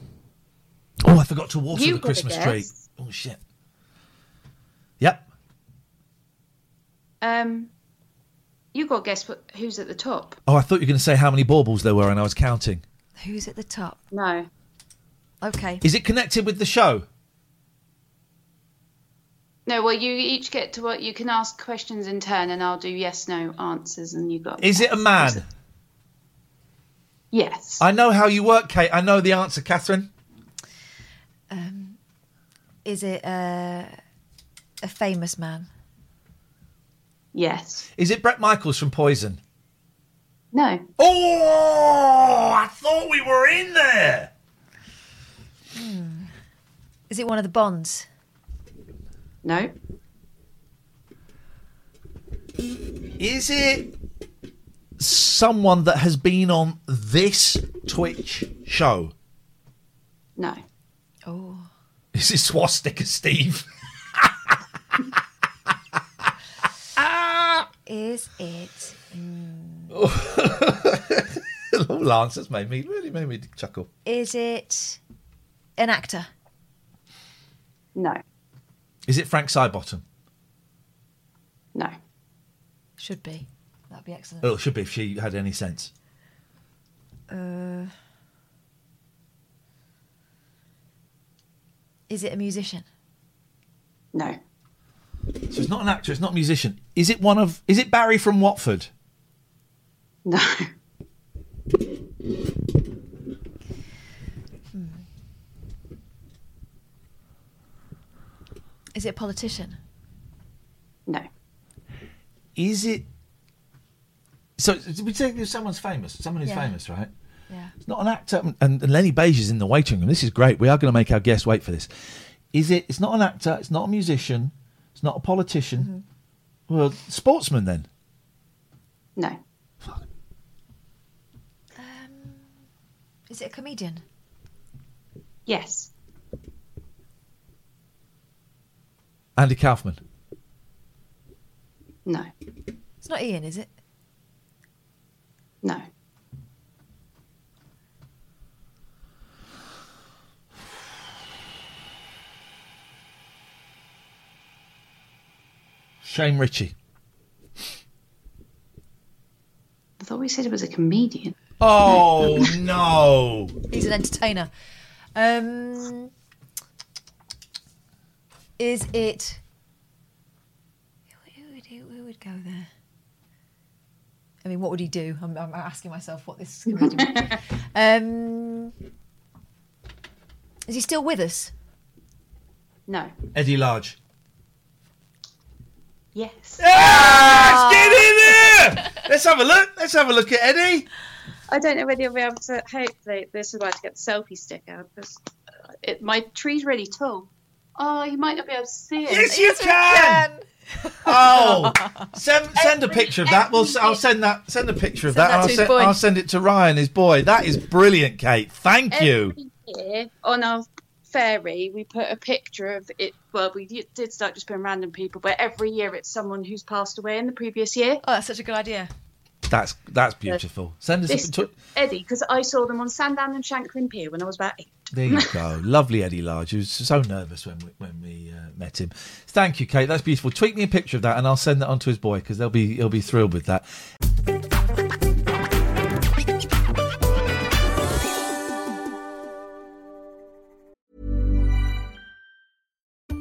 Oh, I forgot to water You the Christmas tree. Oh shit. Yep. Um, you got to guess what, who's at the top. Oh, I thought you were going to say how many baubles there were, and I was counting. Who's at the top? No. Okay. Is it connected with the show? No, well, you each get to what you can ask questions in turn, and I'll do yes, no answers, and you got. Is it a man? Yes. I know how you work, Kate. I know the answer, Catherine. Um, is it uh, a famous man? Yes. Is it Bret Michaels from Poison? No. Oh, I thought we were in there. Hmm. Is it one of the Bonds? No. Is it someone that has been on this Twitch show? No. Oh. Is it Swastika Steve? Ah Is it? mm, All answers made me really made me chuckle. is it an actor? No. Is it Frank Sidebottom? No. Should be. That'd be excellent. Oh, it should be if she had any sense. Uh, is it a musician? No. So it's not an actor. It's not a musician. Is it one of? Is it Barry from Watford? No. Is it a politician? No. Is it? So we say someone's famous. Someone who's Yeah. famous, right? Yeah. It's not an actor. And, and Lenny Beige is in the waiting room. This is great. We are going to make our guests wait for this. Is it? It's not an actor. It's not a musician. It's not a politician. Mm-hmm. Well, sportsman then. No. Um, is it a comedian? Yes. Andy Kaufman. No. It's not Ian, is it? No. Shane Richie. I thought we said it was a comedian. Oh no! He's an entertainer. Um, is it? Who would, who, who would go there? I mean, what would he do? I'm, I'm asking myself what this comedian would do. Um, is he still with us? No. Eddie Large. Yes. Yes! Get in there! Let's have a look. Let's have a look at Eddie. I don't know whether you'll be able to. Hopefully, this is why to get the selfie stick out because my tree's really tall. Oh, you might not be able to see it. Yes, you can. Oh, send send a picture of that. Well, I'll send that. Send a picture of Send that. that I'll to send. I'll send it to Ryan, his boy. That is brilliant, Kate. Thank you. Every year on our ferry, we put a picture of it. Well, we did did start just putting random people, but every year it's someone who's passed away in the previous year. Oh, that's such a good idea. That's that's beautiful. Send us. This A, to, Eddie, because I saw them on Sandown and Shanklin Pier when I was about eight. there you go. Lovely Eddie Large. He was so nervous when we, when we uh, met him. Thank you, Kate. That's beautiful. Tweet me a picture of that, and I'll send that on to his boy because they'll be he'll be thrilled with that.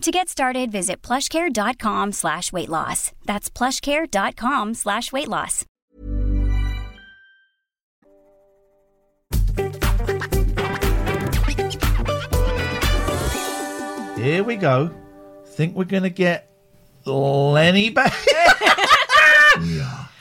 To get started, visit plushcare.com slash weight loss. That's plushcare.com slash weight loss. Here we go. Think we're going to get Lenny back?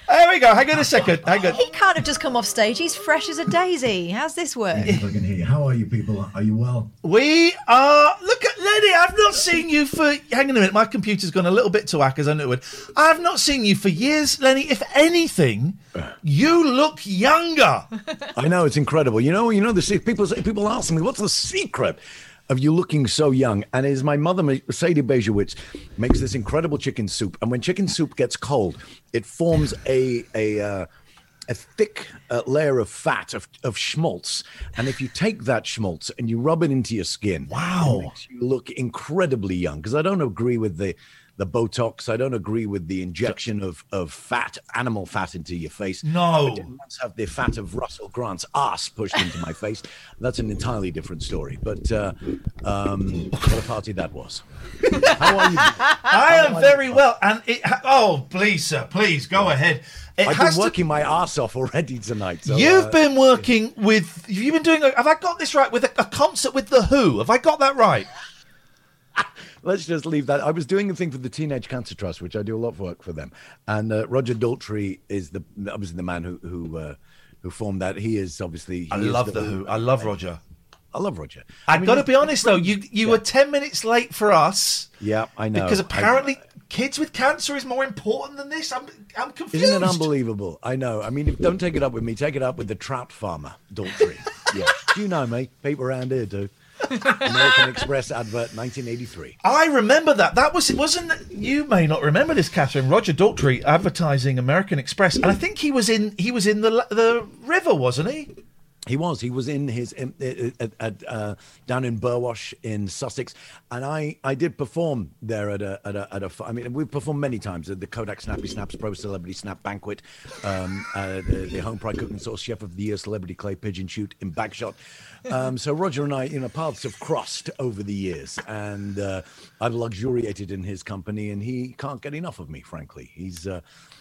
There we go. Hang on a second. Hang on. He can't have just come off stage. He's fresh as a daisy. How's this work? If I can hear you. How are you people? Are you well? We are. Look at Lenny. I've not seen you for. Hang on a minute. My computer's gone a little bit to whack as I knew it would. I've not seen you for years, Lenny. If anything, you look younger. I know it's incredible. You know, you know the se- people say- people ask me, "What's the secret of you looking so young?" And is my mother, Sadie Bejewitz, makes this incredible chicken soup. And when chicken soup gets cold, it forms a a uh, a thick uh, layer of fat of, of schmaltz. And if you take that schmaltz and you rub it into your skin, wow, it makes you look incredibly young. Because I don't agree with the the Botox. I don't agree with the injection of, of fat, animal fat into your face. No. I didn't once have the fat of Russell Grant's ass pushed into my face. That's an entirely different story. But uh, um, what a party that was. How are you? I am very well. And it. Oh, please, sir. Please go ahead. It I've been to- working my ass off already tonight. So, You've uh, been working with. You've been doing. A, have I got this right? With a, a concert with the Who? Have I got that right? Let's just leave that. I was doing a thing for the Teenage Cancer Trust, which I do a lot of work for them. And uh, Roger Daltrey is the obviously the man who who uh, who formed that. He is obviously. I is love the Who. I love Roger. I love Roger. I've mean, got to be honest though. You you were ten minutes late for us Yeah, I know. because I- apparently kids with cancer is more important than this. I'm I'm confused. Isn't it unbelievable? I know. I mean, if, don't take it up with me. Take it up with the trout farmer, Daltrey. yeah. Do you know me? People around here do. American Express advert, 1983. I remember that. That was it. Wasn't you may not remember this, Catherine? Roger Daltrey advertising American Express, and I think he was in he was in the the river, wasn't he? He was. He was in his in, at, at, uh, down in Burwash in Sussex, and I, I did perform there at a at a, at a I mean we've performed many times at the Kodak Snappy Snaps Pro Celebrity Snap Banquet, um, uh, the, the Home Pride Cooking Sauce Chef of the Year Celebrity Clay Pigeon Shoot in Bagshot. Um, so Roger and I, you know, paths have crossed over the years, and uh, I've luxuriated in his company, and he can't get enough of me. Frankly, he's.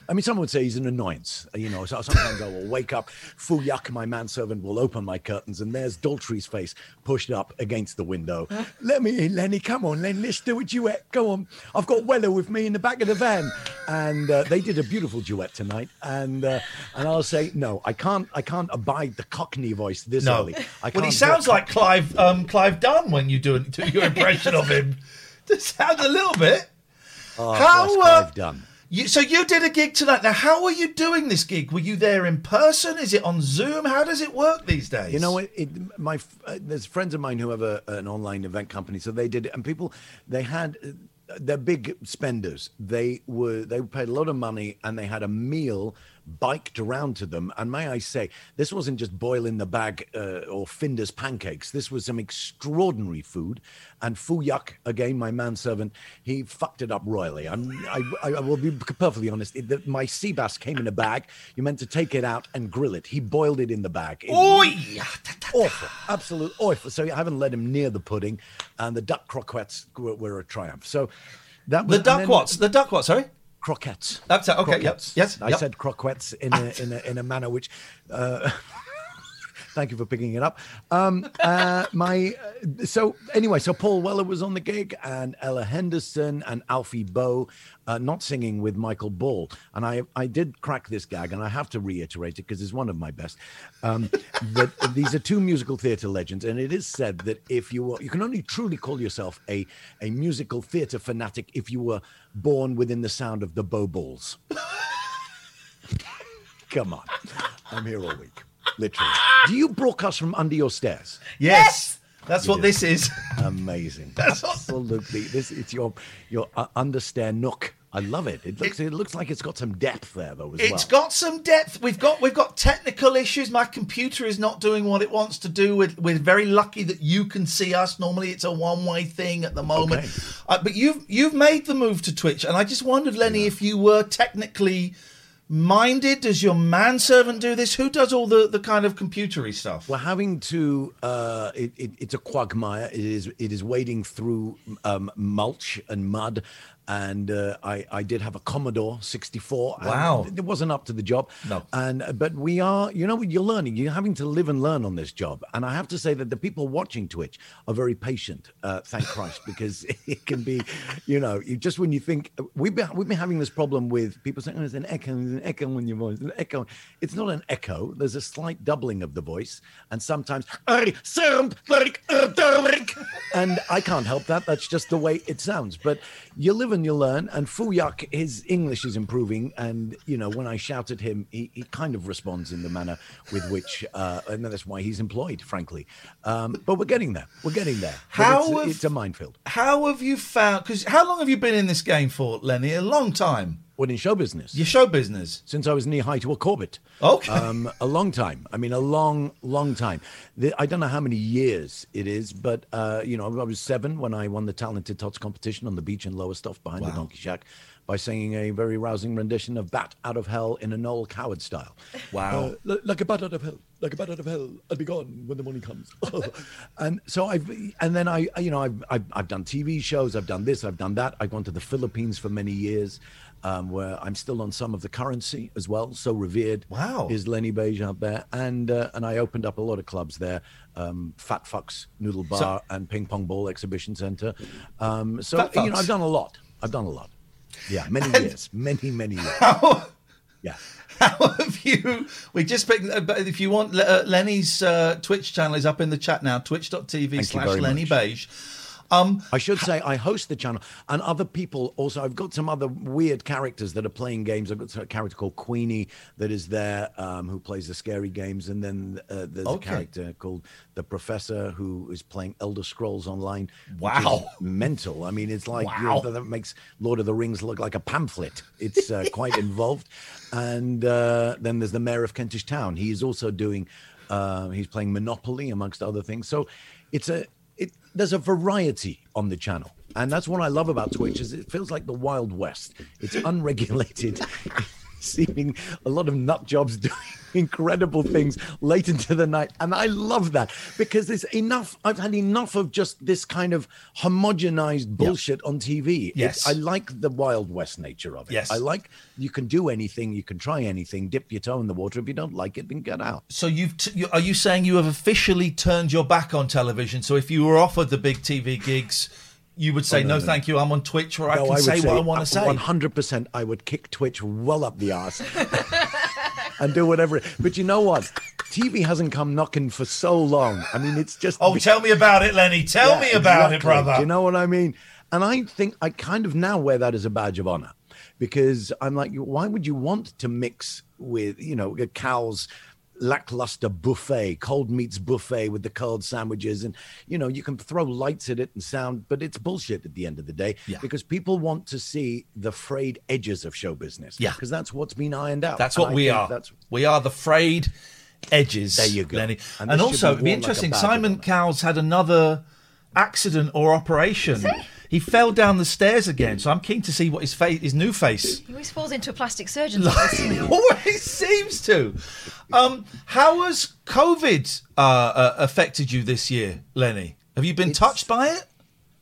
Uh, I mean, someone would say he's an annoyance. You know, so sometimes I will wake up, full yuck, my manservant will open my curtains, and there's Daltrey's face pushed up against the window. Let me in, Lenny. Come on, Lenny. Let's do a duet. Go on. I've got Weller with me in the back of the van, and uh, they did a beautiful duet tonight. And uh, and I'll say no, I can't. I can't abide the Cockney voice this No. early. I Well, he can't sounds do it. like Clive um, Clive Dunn when you do, do your impression of him. It sounds a little bit. Oh, How, bless uh, Clive Dunn. You, so you did a gig tonight. Now, how are you doing this gig? Were you there in person? Is it on Zoom? How does it work these days? You know, it, it, my uh, there's friends of mine who have a, an online event company, so they did it, and people they had they're big spenders. They were they paid a lot of money, and they had a meal biked around to them. And may I say, this wasn't just boil in the bag uh, or Findus pancakes. This was some extraordinary food. And Fuyak, again, my manservant, he fucked it up royally. I'm, I, I, will be perfectly honest. It, the, my sea bass came in a bag. You meant to take it out and grill it. He boiled it in the bag. It- Oi! awful, absolute awful. So I haven't let him near the pudding, and the duck croquettes were, were a triumph. So that was The and duck then- what's the duck what? Sorry, croquettes. That's it. Okay. Yep. Yes. I yep. said croquettes in a, in a in a manner which. Uh, Thank you for picking it up. Um, uh, my uh, so anyway, so Paul Weller was on the gig, and Ella Henderson and Alfie Boe, uh, not singing with Michael Ball. And I I did crack this gag, and I have to reiterate it because it's one of my best. Um, that these are two musical theatre legends, and it is said that if you were, you can only truly call yourself a a musical theatre fanatic if you were born within the sound of the Bow Balls. Come on, I'm here all week, literally. Do you broadcast from under your stairs? Yes. That's You what do. this is. Amazing. That's Absolutely. This it's your your uh, understair nook I love it. It looks it, looks like it's got some depth there though as It's well. got some depth. We've got we've got technical issues. My computer is not doing what it wants to do. We're, we're very lucky that you can see us. Normally, it's a one way thing at the moment. Okay. Uh, but you've you've made the move to Twitch, and I just wondered, Lenny, if you were technically minded. Does your manservant do this? Who does all the the kind of computery stuff? We're having to. Uh, it, it, it's a quagmire. It is. It is wading through um, mulch and mud. And uh, I, I did have a Commodore 64. and Wow. it wasn't up to the job. No. And uh, but we are. You know, you're learning. You're having to live and learn on this job. And I have to say that the people watching Twitch are very patient. Uh, thank Christ, because it can be. You know, you just when you think we've been we've been having this problem with people saying oh, there's an echo, there's an echo in your voice, an echo. It's not an echo. There's a slight doubling of the voice, and sometimes and I can't help that. That's just the way it sounds. But you live and you learn. And Fuyak, his English is improving, and you know when I shout at him, he, he kind of responds in the manner with which, uh, and that's why he's employed, frankly. Um, but we're getting there. We're getting there. But How it's, have- it's a minefield. How have you found? Because how long have you been in this game for, Lenny? A long time. What in show business? Your show business. Since I was knee high to a Corbett. Okay. Um, a long time. I mean, a long, long time. The, I don't know how many years it is, but, uh, you know, I was seven when I won the Talented Tots competition on the beach in Lowestoft behind the Donkey Shack by singing a very rousing rendition of Bat Out of Hell in a Noel Coward style. Wow. Uh, like a bat out of hell, like a bat out of hell, I'll be gone when the morning comes. and so I've, and then I, I- you know, I've, I've, I've done TV shows, I've done this, I've done that. I've gone to the Philippines for many years, um, where I'm still on some of the currency as well. So revered. Wow. Is Lenny Beige out there, and uh, and I opened up a lot of clubs there, um, Fat Fucks Noodle Bar So- and Ping Pong Ball Exhibition Center. Um, so you know, I've done a lot. I've done a lot. Yeah, many years, many many years. How, Yeah. How have you? We just picked. uh, But if you want, uh, Lenny's uh, Twitch channel is up in the chat now. Twitch.tv slash Lenny much. Um, I should say I host the channel, and other people also. I've got some other weird characters that are playing games. I've got a character called Queenie that is there, um, who plays the scary games, and then uh, there's a character called the Professor who is playing Elder Scrolls Online. Wow. mental! I mean, it's like you know, that makes Lord of the Rings look like a pamphlet. It's uh, quite involved. And uh, then there's the Mayor of Kentish Town. He is also doing. Uh, he's playing Monopoly amongst other things. So it's a. There's a variety on the channel, and that's what I love about Twitch. Is it feels like the Wild West. It's unregulated. Seeing a lot of nut jobs doing incredible things late into the night, and I love that because there's enough. I've had enough of just this kind of homogenized bullshit on TV. It- Yes. I like the Wild West nature of it. Yes. I like you can do anything, you can try anything, dip your toe in the water. If you don't like it, then get out. so you've t- you, are you saying you have officially turned your back on television? So if you were offered the big TV gigs, you would say Oh, no, no, no. thank you. I'm on Twitch where I can would say, what I want to say. One hundred percent, I would kick Twitch well up the ass and do whatever. But you know what? TV hasn't come knocking for so long. I mean, it's just. Oh, tell me about it, Lenny. Tell Yeah, me about it, brother. Do you know what I mean? And I think I kind of now wear that as a badge of honor because I'm like, why would you want to mix with, you know, cow's lackluster buffet, cold meats buffet with the cold sandwiches? And, you know, you can throw lights at it and sound, but it's bullshit at the end of the day Yeah. because people want to see the frayed edges of show business. Yeah. Because that's what's been ironed out. That's what I we are. That's We are the frayed edges. There you go. Lenny. And And, also, be it'd be worn like interesting. Simon Cowell's had another accident or operation. He fell down the stairs again. So I'm keen to see what his face, his new face. He always falls into a plastic surgeon's office. He always seems to. Um, how has COVID uh, uh, affected you this year, Lenny? Have you been touched by it?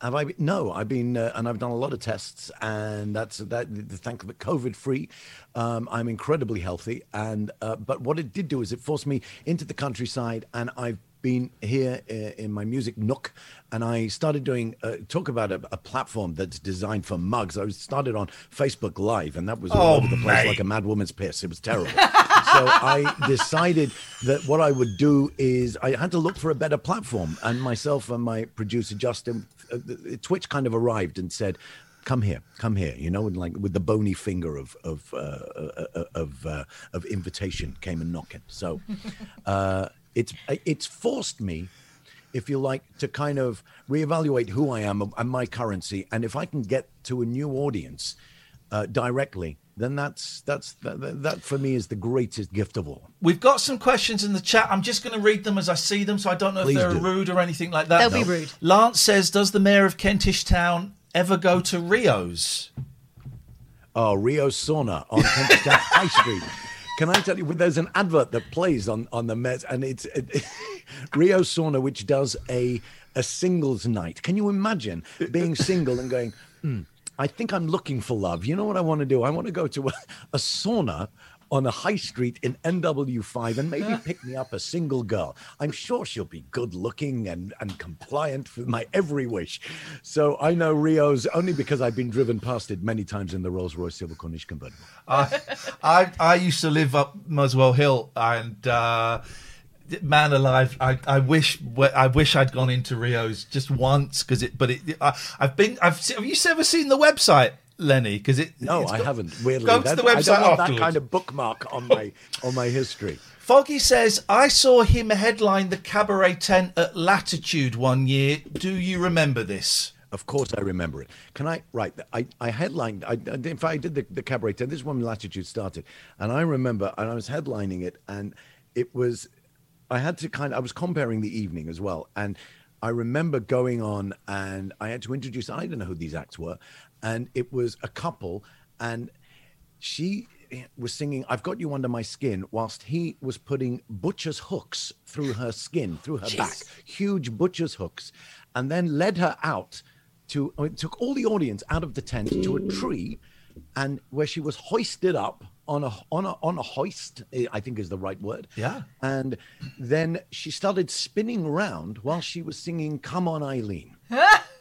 Have I? Been, no, I've been uh, and I've done a lot of tests, and that's that. Thank the COVID free. Um, I'm incredibly healthy, and uh, but what it did do is it forced me into the countryside, and I've been here uh, in my music nook, and I started doing uh, talk about a, a platform that's designed for mugs. I started on Facebook Live, and that was all Oh, over the place mate. like a mad woman's piss. It was terrible. so I decided that what I would do is I had to look for a better platform, and myself and my producer Justin, uh, Twitch kind of arrived and said. Come here, come here. You know, and like with the bony finger of of uh, uh, of uh, of invitation came and knocking. So uh, it's it's forced me, if you like, to kind of reevaluate who I am and my currency, and if I can get to a new audience, uh, directly, then that's that's that, that, that for me is the greatest gift of all. We've got some questions in the chat. I'm just going to read them as I see them, so I don't know Please if they're do. rude or anything like that. They'll be rude. Lance says, "Does the mayor of Kentish Town ever go to Rio's?" Oh, Rio Sauna on Kentish Town High Street. Can I tell you, there's an advert that plays on, on the Met, and it's it, Rio Sauna, which does a a singles night. Can you imagine being single and going, "Hmm, I think I'm looking for love. You know what I want to do? I want to go to a, a sauna on a high street in NW5 and maybe pick me up a single girl. I'm sure she'll be good looking and, and compliant with my every wish. So I know Rio's only because I've been driven past it many times in the Rolls Royce Silver Corniche convertible. I, I I used to live up Muswell Hill, and uh, man alive, I, I wish I wish I'd gone into Rio's just once because it. But it, I, I've been. I've have you ever seen the website, Lenny? Because it. No, it's I got- haven't. Weirdly, Go to the website I don't want afterwards. that kind of bookmark on my on my history. Foggy says, I saw him headline the cabaret tent at Latitude one year. Do you remember this? Of course, I remember it. Can I? Right, I, I headlined. I, I- in fact, I did the, the cabaret tent. This is when Latitude started, and I remember, and I was headlining it, and it was. I had to kind. I was comparing the evening as well, and I remember going on, and I had to introduce. I didn't know who these acts were, and it was a couple, and she was singing "I've Got You Under My Skin" whilst he was putting butcher's hooks through her skin, through her back, huge butcher's hooks, and then led her out to. took all the audience out of the tent to a tree, and where she was hoisted up on a on a on a hoist. I think is the right word. Yeah. And then she started spinning around while she was singing "Come On, Eileen."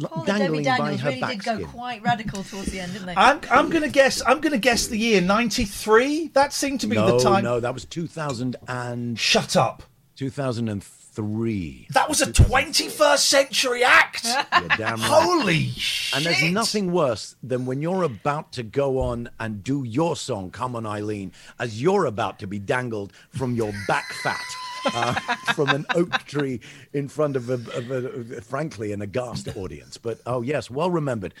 l- Oh, the Debbie dangling by Daniels her really did go backskin. quite radical towards the end, didn't they? I'm I'm gonna guess. I'm gonna guess the year '93. That seemed to be no, the time. No, that was 2000 and Shut up. 2003. That was a 21st century act. You're damn right. Holy And there's nothing worse than when you're about to go on and do your song, Come On Eileen, as you're about to be dangled from your back fat. Uh, from an oak tree in front of a, of a, of- frankly, an aghast audience. But oh yes, well remembered.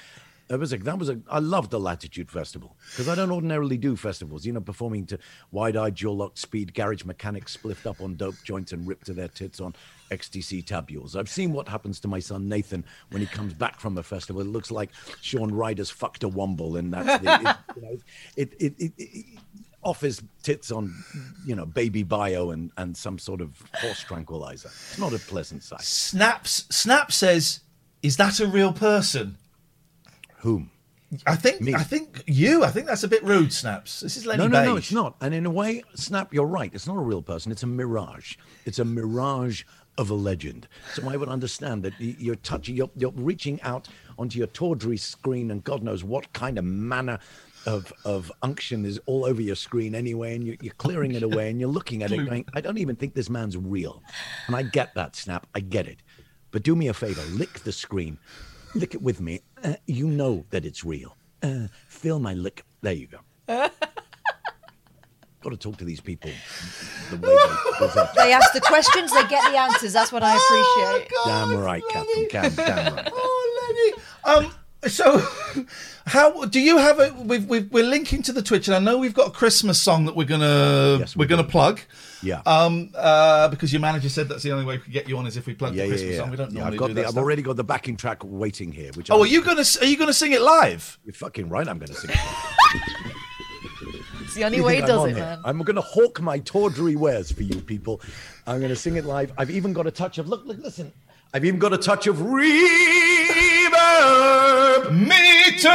That was a, that was a, I loved the Latitude Festival because I don't ordinarily do festivals, you know, performing to wide eyed, jaw locked speed, garage mechanics spliffed up on dope joints and ripped to their tits on XTC tabules. I've seen what happens to my son Nathan when he comes back from a festival. It looks like Shaun Ryder's fucked a womble, and that's the, it, you know, it, it, it, it, off his tits on, you know, baby bio and, and some sort of horse tranquilizer. It's not a pleasant sight. Snaps. Snap says, "Is that a real person?" Whom? I think. I think you. I think that's a bit rude. Snaps. This is Lenny no, no, no, it's not. And in a way, Snap, you're right. It's not a real person. It's a mirage. It's a mirage of a legend. So I would understand that you're touching, you're, you're reaching out onto your tawdry screen, and God knows what kind of manner of of unction is all over your screen anyway, and you're, you're clearing it away, and you're looking at it, going, I don't even think this man's real. And I get that, Snap. I get it. But do me a favor, lick the screen, lick it with me. Uh, you know that it's real. Uh, feel my lick. There you go. Got to talk to these people the way they. They ask the questions, they get the answers. That's what I appreciate. Damn right, Captain Cam. Damn right. Oh, Lenny. Um. So, how do you have a? We've, we've, we're linking to the Twitch, and I know we've got a Christmas song that we're gonna we're gonna plug. Yeah. Um. Uh. Because your manager said that's the only way we could get you on is if we plug Yeah, the Christmas yeah. song. We don't Yeah, normally I've got do the, that. I've stuff. already got the backing track waiting here. Which Oh, I- are you gonna are you gonna sing it live? You're fucking right. I'm going to sing it. It's the only way he does I'm it, here? man. I'm going to hawk my tawdry wares for you people. I'm going to sing it live. I've even got a touch of look, look, listen. I've even got a touch of reverb. Me too.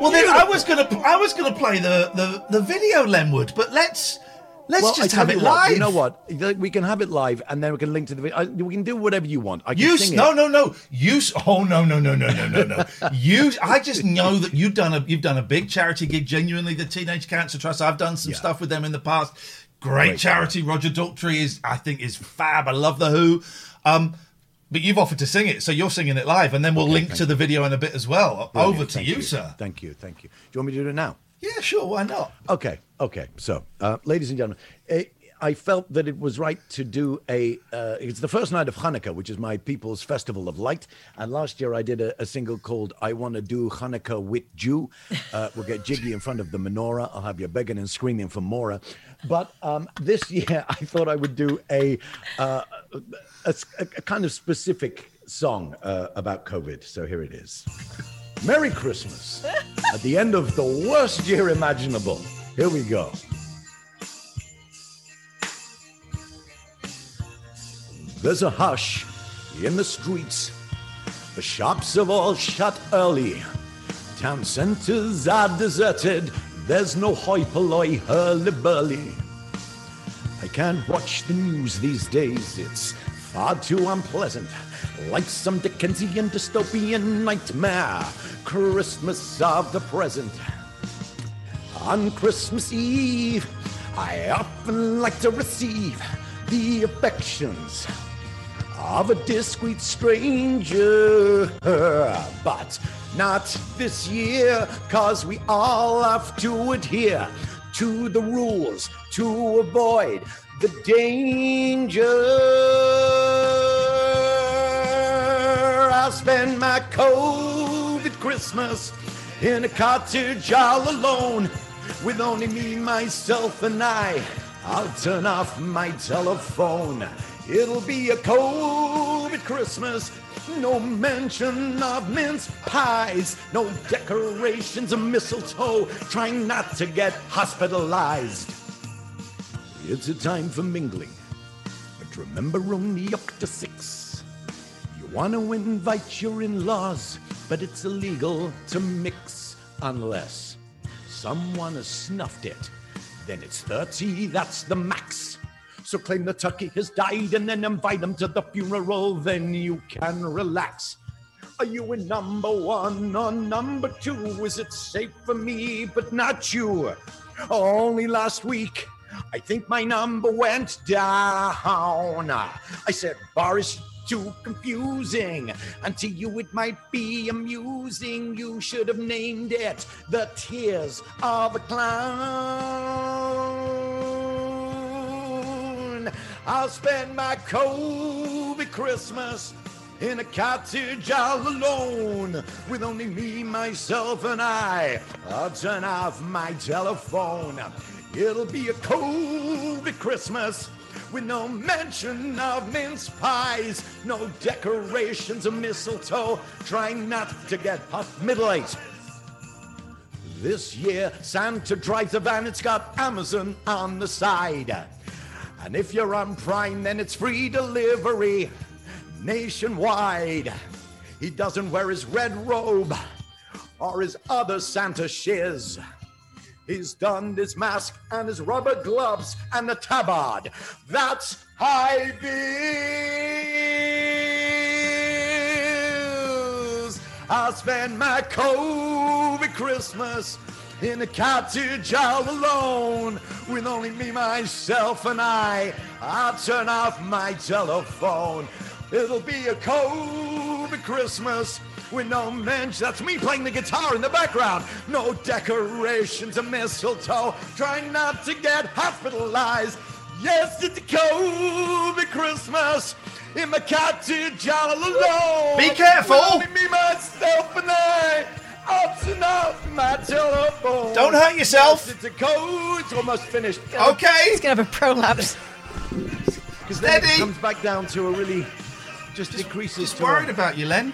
Well, then I was gonna I was gonna play the the, the video Lenwood, but let's let's Well, just have it you what, live. You know what? We can have it live, and then we can link to the video. I- We can do whatever you want. I can You sing no it. no no you oh no no no no no no no you I just know that you've done a you've done a big charity gig genuinely the Teenage Cancer Trust I've done some stuff with them in the past great, Great charity Roger Daltrey is I think is fab I love the Who um but you've offered to sing it so you're singing it live and then we'll Okay, link to the video in a bit as well Brilliant, over to thank you, sir Thank you, thank you. Do you want me to do it now? yeah sure why not Okay, okay. So, uh, ladies and gentlemen, eh, I felt that it was right to do a. Uh, it's the first night of Hanukkah, which is my people's festival of light. And last year I did a, a single called "I Want to Do Hanukkah with Jew." Uh, we'll get jiggy in front of the menorah. I'll have you begging and screaming for Mora. But um, this year I thought I would do a uh, a, a, kind of specific song uh, about COVID. So here it is. Merry Christmas at the end of the worst year imaginable. Here we go. There's a hush in the streets. The shops have all shut early. Town centers are deserted. There's no hoi polloi hurly burly. I can't watch the news these days. It's far too unpleasant. Like some Dickensian dystopian nightmare. Christmas of the present. On Christmas Eve, I often like to receive the affections of a discreet stranger. But not this year, cause we all have to adhere to the rules to avoid the danger. I'll spend my COVID Christmas in a cottage all alone with only me, myself, and I. I'll turn off my telephone. It'll be a COVID Christmas. No mention of mince pies, no decorations of mistletoe, trying not to get hospitalized. It's a time for mingling, but remember only up to six. You want to invite your in laws, but it's illegal to mix unless someone has snuffed it. Then it's 30, that's the max. So claim the turkey has died and then invite them to the funeral, then you can relax. Are you in number one or number two? Is it safe for me but not you? Only last week, I think my number went down. I said, bar is too confusing. And to you, it might be amusing. You should have named it The Tears of a Clown. I'll spend my COVID Christmas in a cottage all alone with only me, myself, and I. I'll turn off my telephone. It'll be a COVID Christmas with no mention of mince pies, no decorations of mistletoe, trying not to get puffed middle eight. This year, Santa drives a van, it's got Amazon on the side. And if you're on Prime, then it's free delivery nationwide. He doesn't wear his red robe or his other Santa shiz. He's donned his mask and his rubber gloves and the tabard. That's high vis. I'll spend my COVID Christmas in a cottage all alone with only me, myself, and I. I'll turn off my telephone. It'll be a COVID Christmas with no mention. That's me playing the guitar in the background. No decorations of mistletoe. Trying not to get hospitalized. Yes, it's a COVID Christmas in my cottage all alone. Be careful. With only me, myself, and I. Up and off my telephone. Don't hurt yourself. Yes, it's a code. It's almost finished. Okay. He's going to have a prolapse. Because then it comes back down to a really just, decreases. Just to worried about you, Len.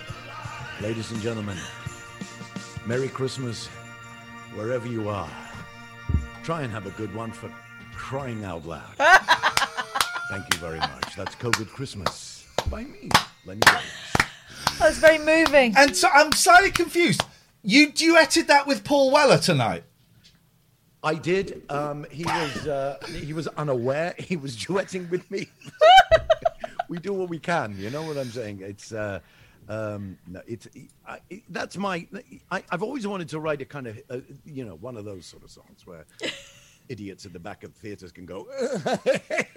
Ladies and gentlemen, Merry Christmas wherever you are. Try and have a good one for crying out loud. Thank you very much. That's COVID Christmas by me, Lenny Rose. That's very moving. And so I'm slightly confused. You duetted that with Paul Weller tonight. I did. Um, he was uh, he was unaware. He was duetting with me. we do what we can. You know what I'm saying? It's uh, um, no, it's I, it, that's my. I, I've always wanted to write a kind of uh, you know one of those sort of songs where idiots at the back of theaters can go,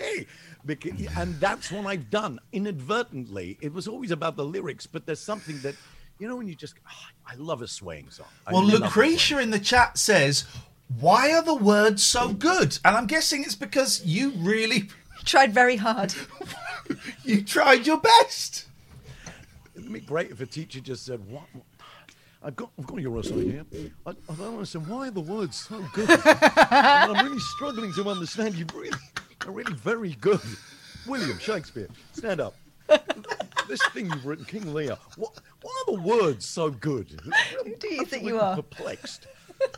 Because- and that's what I've done inadvertently. It was always about the lyrics, but there's something that you know when you just. ah, I love a swaying song. I Well, love Lucretia in the chat says, Why are the words so good? And I'm guessing it's because you really tried very hard. you tried your best. It'd be great if a teacher just said, "What? I've got, I've got your assignment here. I, I don't understand why are the words so good. I'm really struggling to understand. You really, are really very good. William Shakespeare, stand up. this thing you've written, King Lear. What, why are the words so good? Who do you think you are? Perplexed.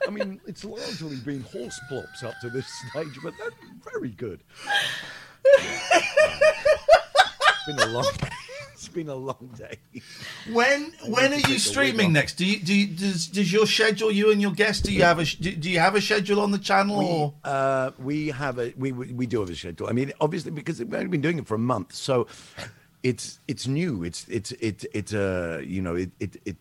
I mean, it's largely been horse plops up to this stage, but that's very good. it's been a long. It's been a long day. When when are you take the wig streaming next? Do you, do you, does does your schedule you and your guests? Do you have a do, do you have a schedule on the channel? or? We, uh, we have a we we we do have a schedule. I mean, obviously because we've only been doing it for a month, so it's it's new. It's it's it's it's uh you know it it it.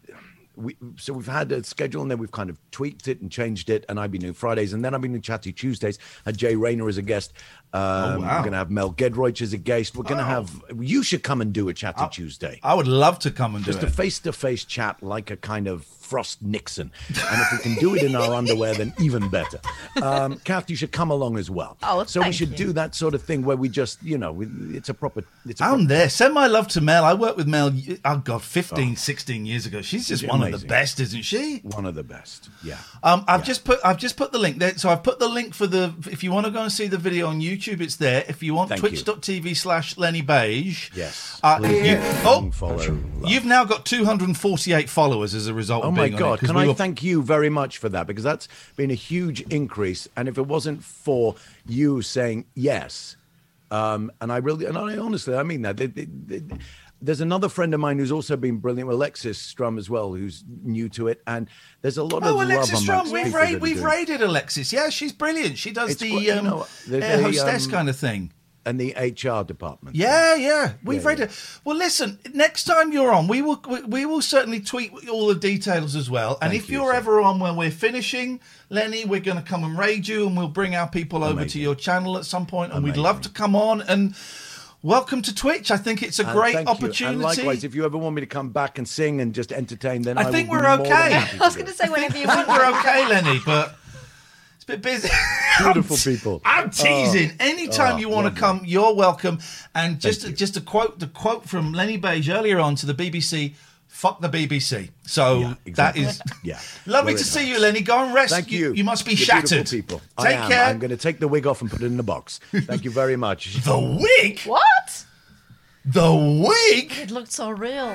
We, so we've had a schedule and then we've kind of tweaked it and changed it and I've been doing Fridays and then I've been doing Chatty Tuesdays had Jay Rayner as a guest um, Oh, wow. we're going to have Mel Giedroyc as a guest we're going to Oh. have you should come and do a chat Chatty Tuesday I would love to come and do just a face-to-face chat like a kind of Frost Nixon and if we can do it in our underwear then even better um, Kath you should come along as well Oh, so we should you. do that sort of thing where we just you know we, it's a proper it's a I'm proper, there. Send my love to Mel. I worked with Mel, oh God, 15, 16 years ago. She's just She's one of the best, isn't she? one of the best yeah Um, I've just put I've just put the link there. So I've put the link for the if you want to go and see the video on YouTube, it's there. If you want Thank twitch.tv slash Lenny Beige. Yes. Uh, you- oh, follow. you've now got 248 followers as a result Oh of my being on it, Can we I were- thank you very much for that because that's been a huge increase. And if it wasn't for you saying yes, um, and I really, and I honestly, I mean that. There's another friend of mine who's also been brilliant, Alexis Strum as well, who's new to it, and there's a lot of Oh, love Alexis Strum, we've, ra- we've raided Alexis. Yeah, she's brilliant. She does It's the quite- you um, know, the- air the, hostess um, kind of thing. and the HR department. Yeah, yeah, we've Yeah, raided. Well, listen, next time you're on, we will we, we will certainly tweet all the details as well. And Thank if you, you're sir. ever on when we're finishing, Lenny, we're going to come and raid you, and we'll bring our people over to your channel at some point, and we'd love to come on and welcome to Twitch. I think it's a And great thank you. opportunity. And likewise, if you ever want me to come back and sing and just entertain, then I I, think will we're more than okay. I was going to say whenever you want. we're okay, Lenny, but it's a bit busy. Beautiful people. I'm teasing. Oh. Anytime Oh, you want lovely. to come, you're welcome. And just Thank you. just a quote, the quote from Lenny Beige earlier on to the BBC. Fuck the BBC. So Yeah, exactly. is Yeah. lovely We're to in see you. Lenny. Go and rest. Thank you. You, must be You're shattered. people. Take I am. care. I'm going to take the wig off and put it in the box. Thank you very much. The wig. What? The wig. It looked so real.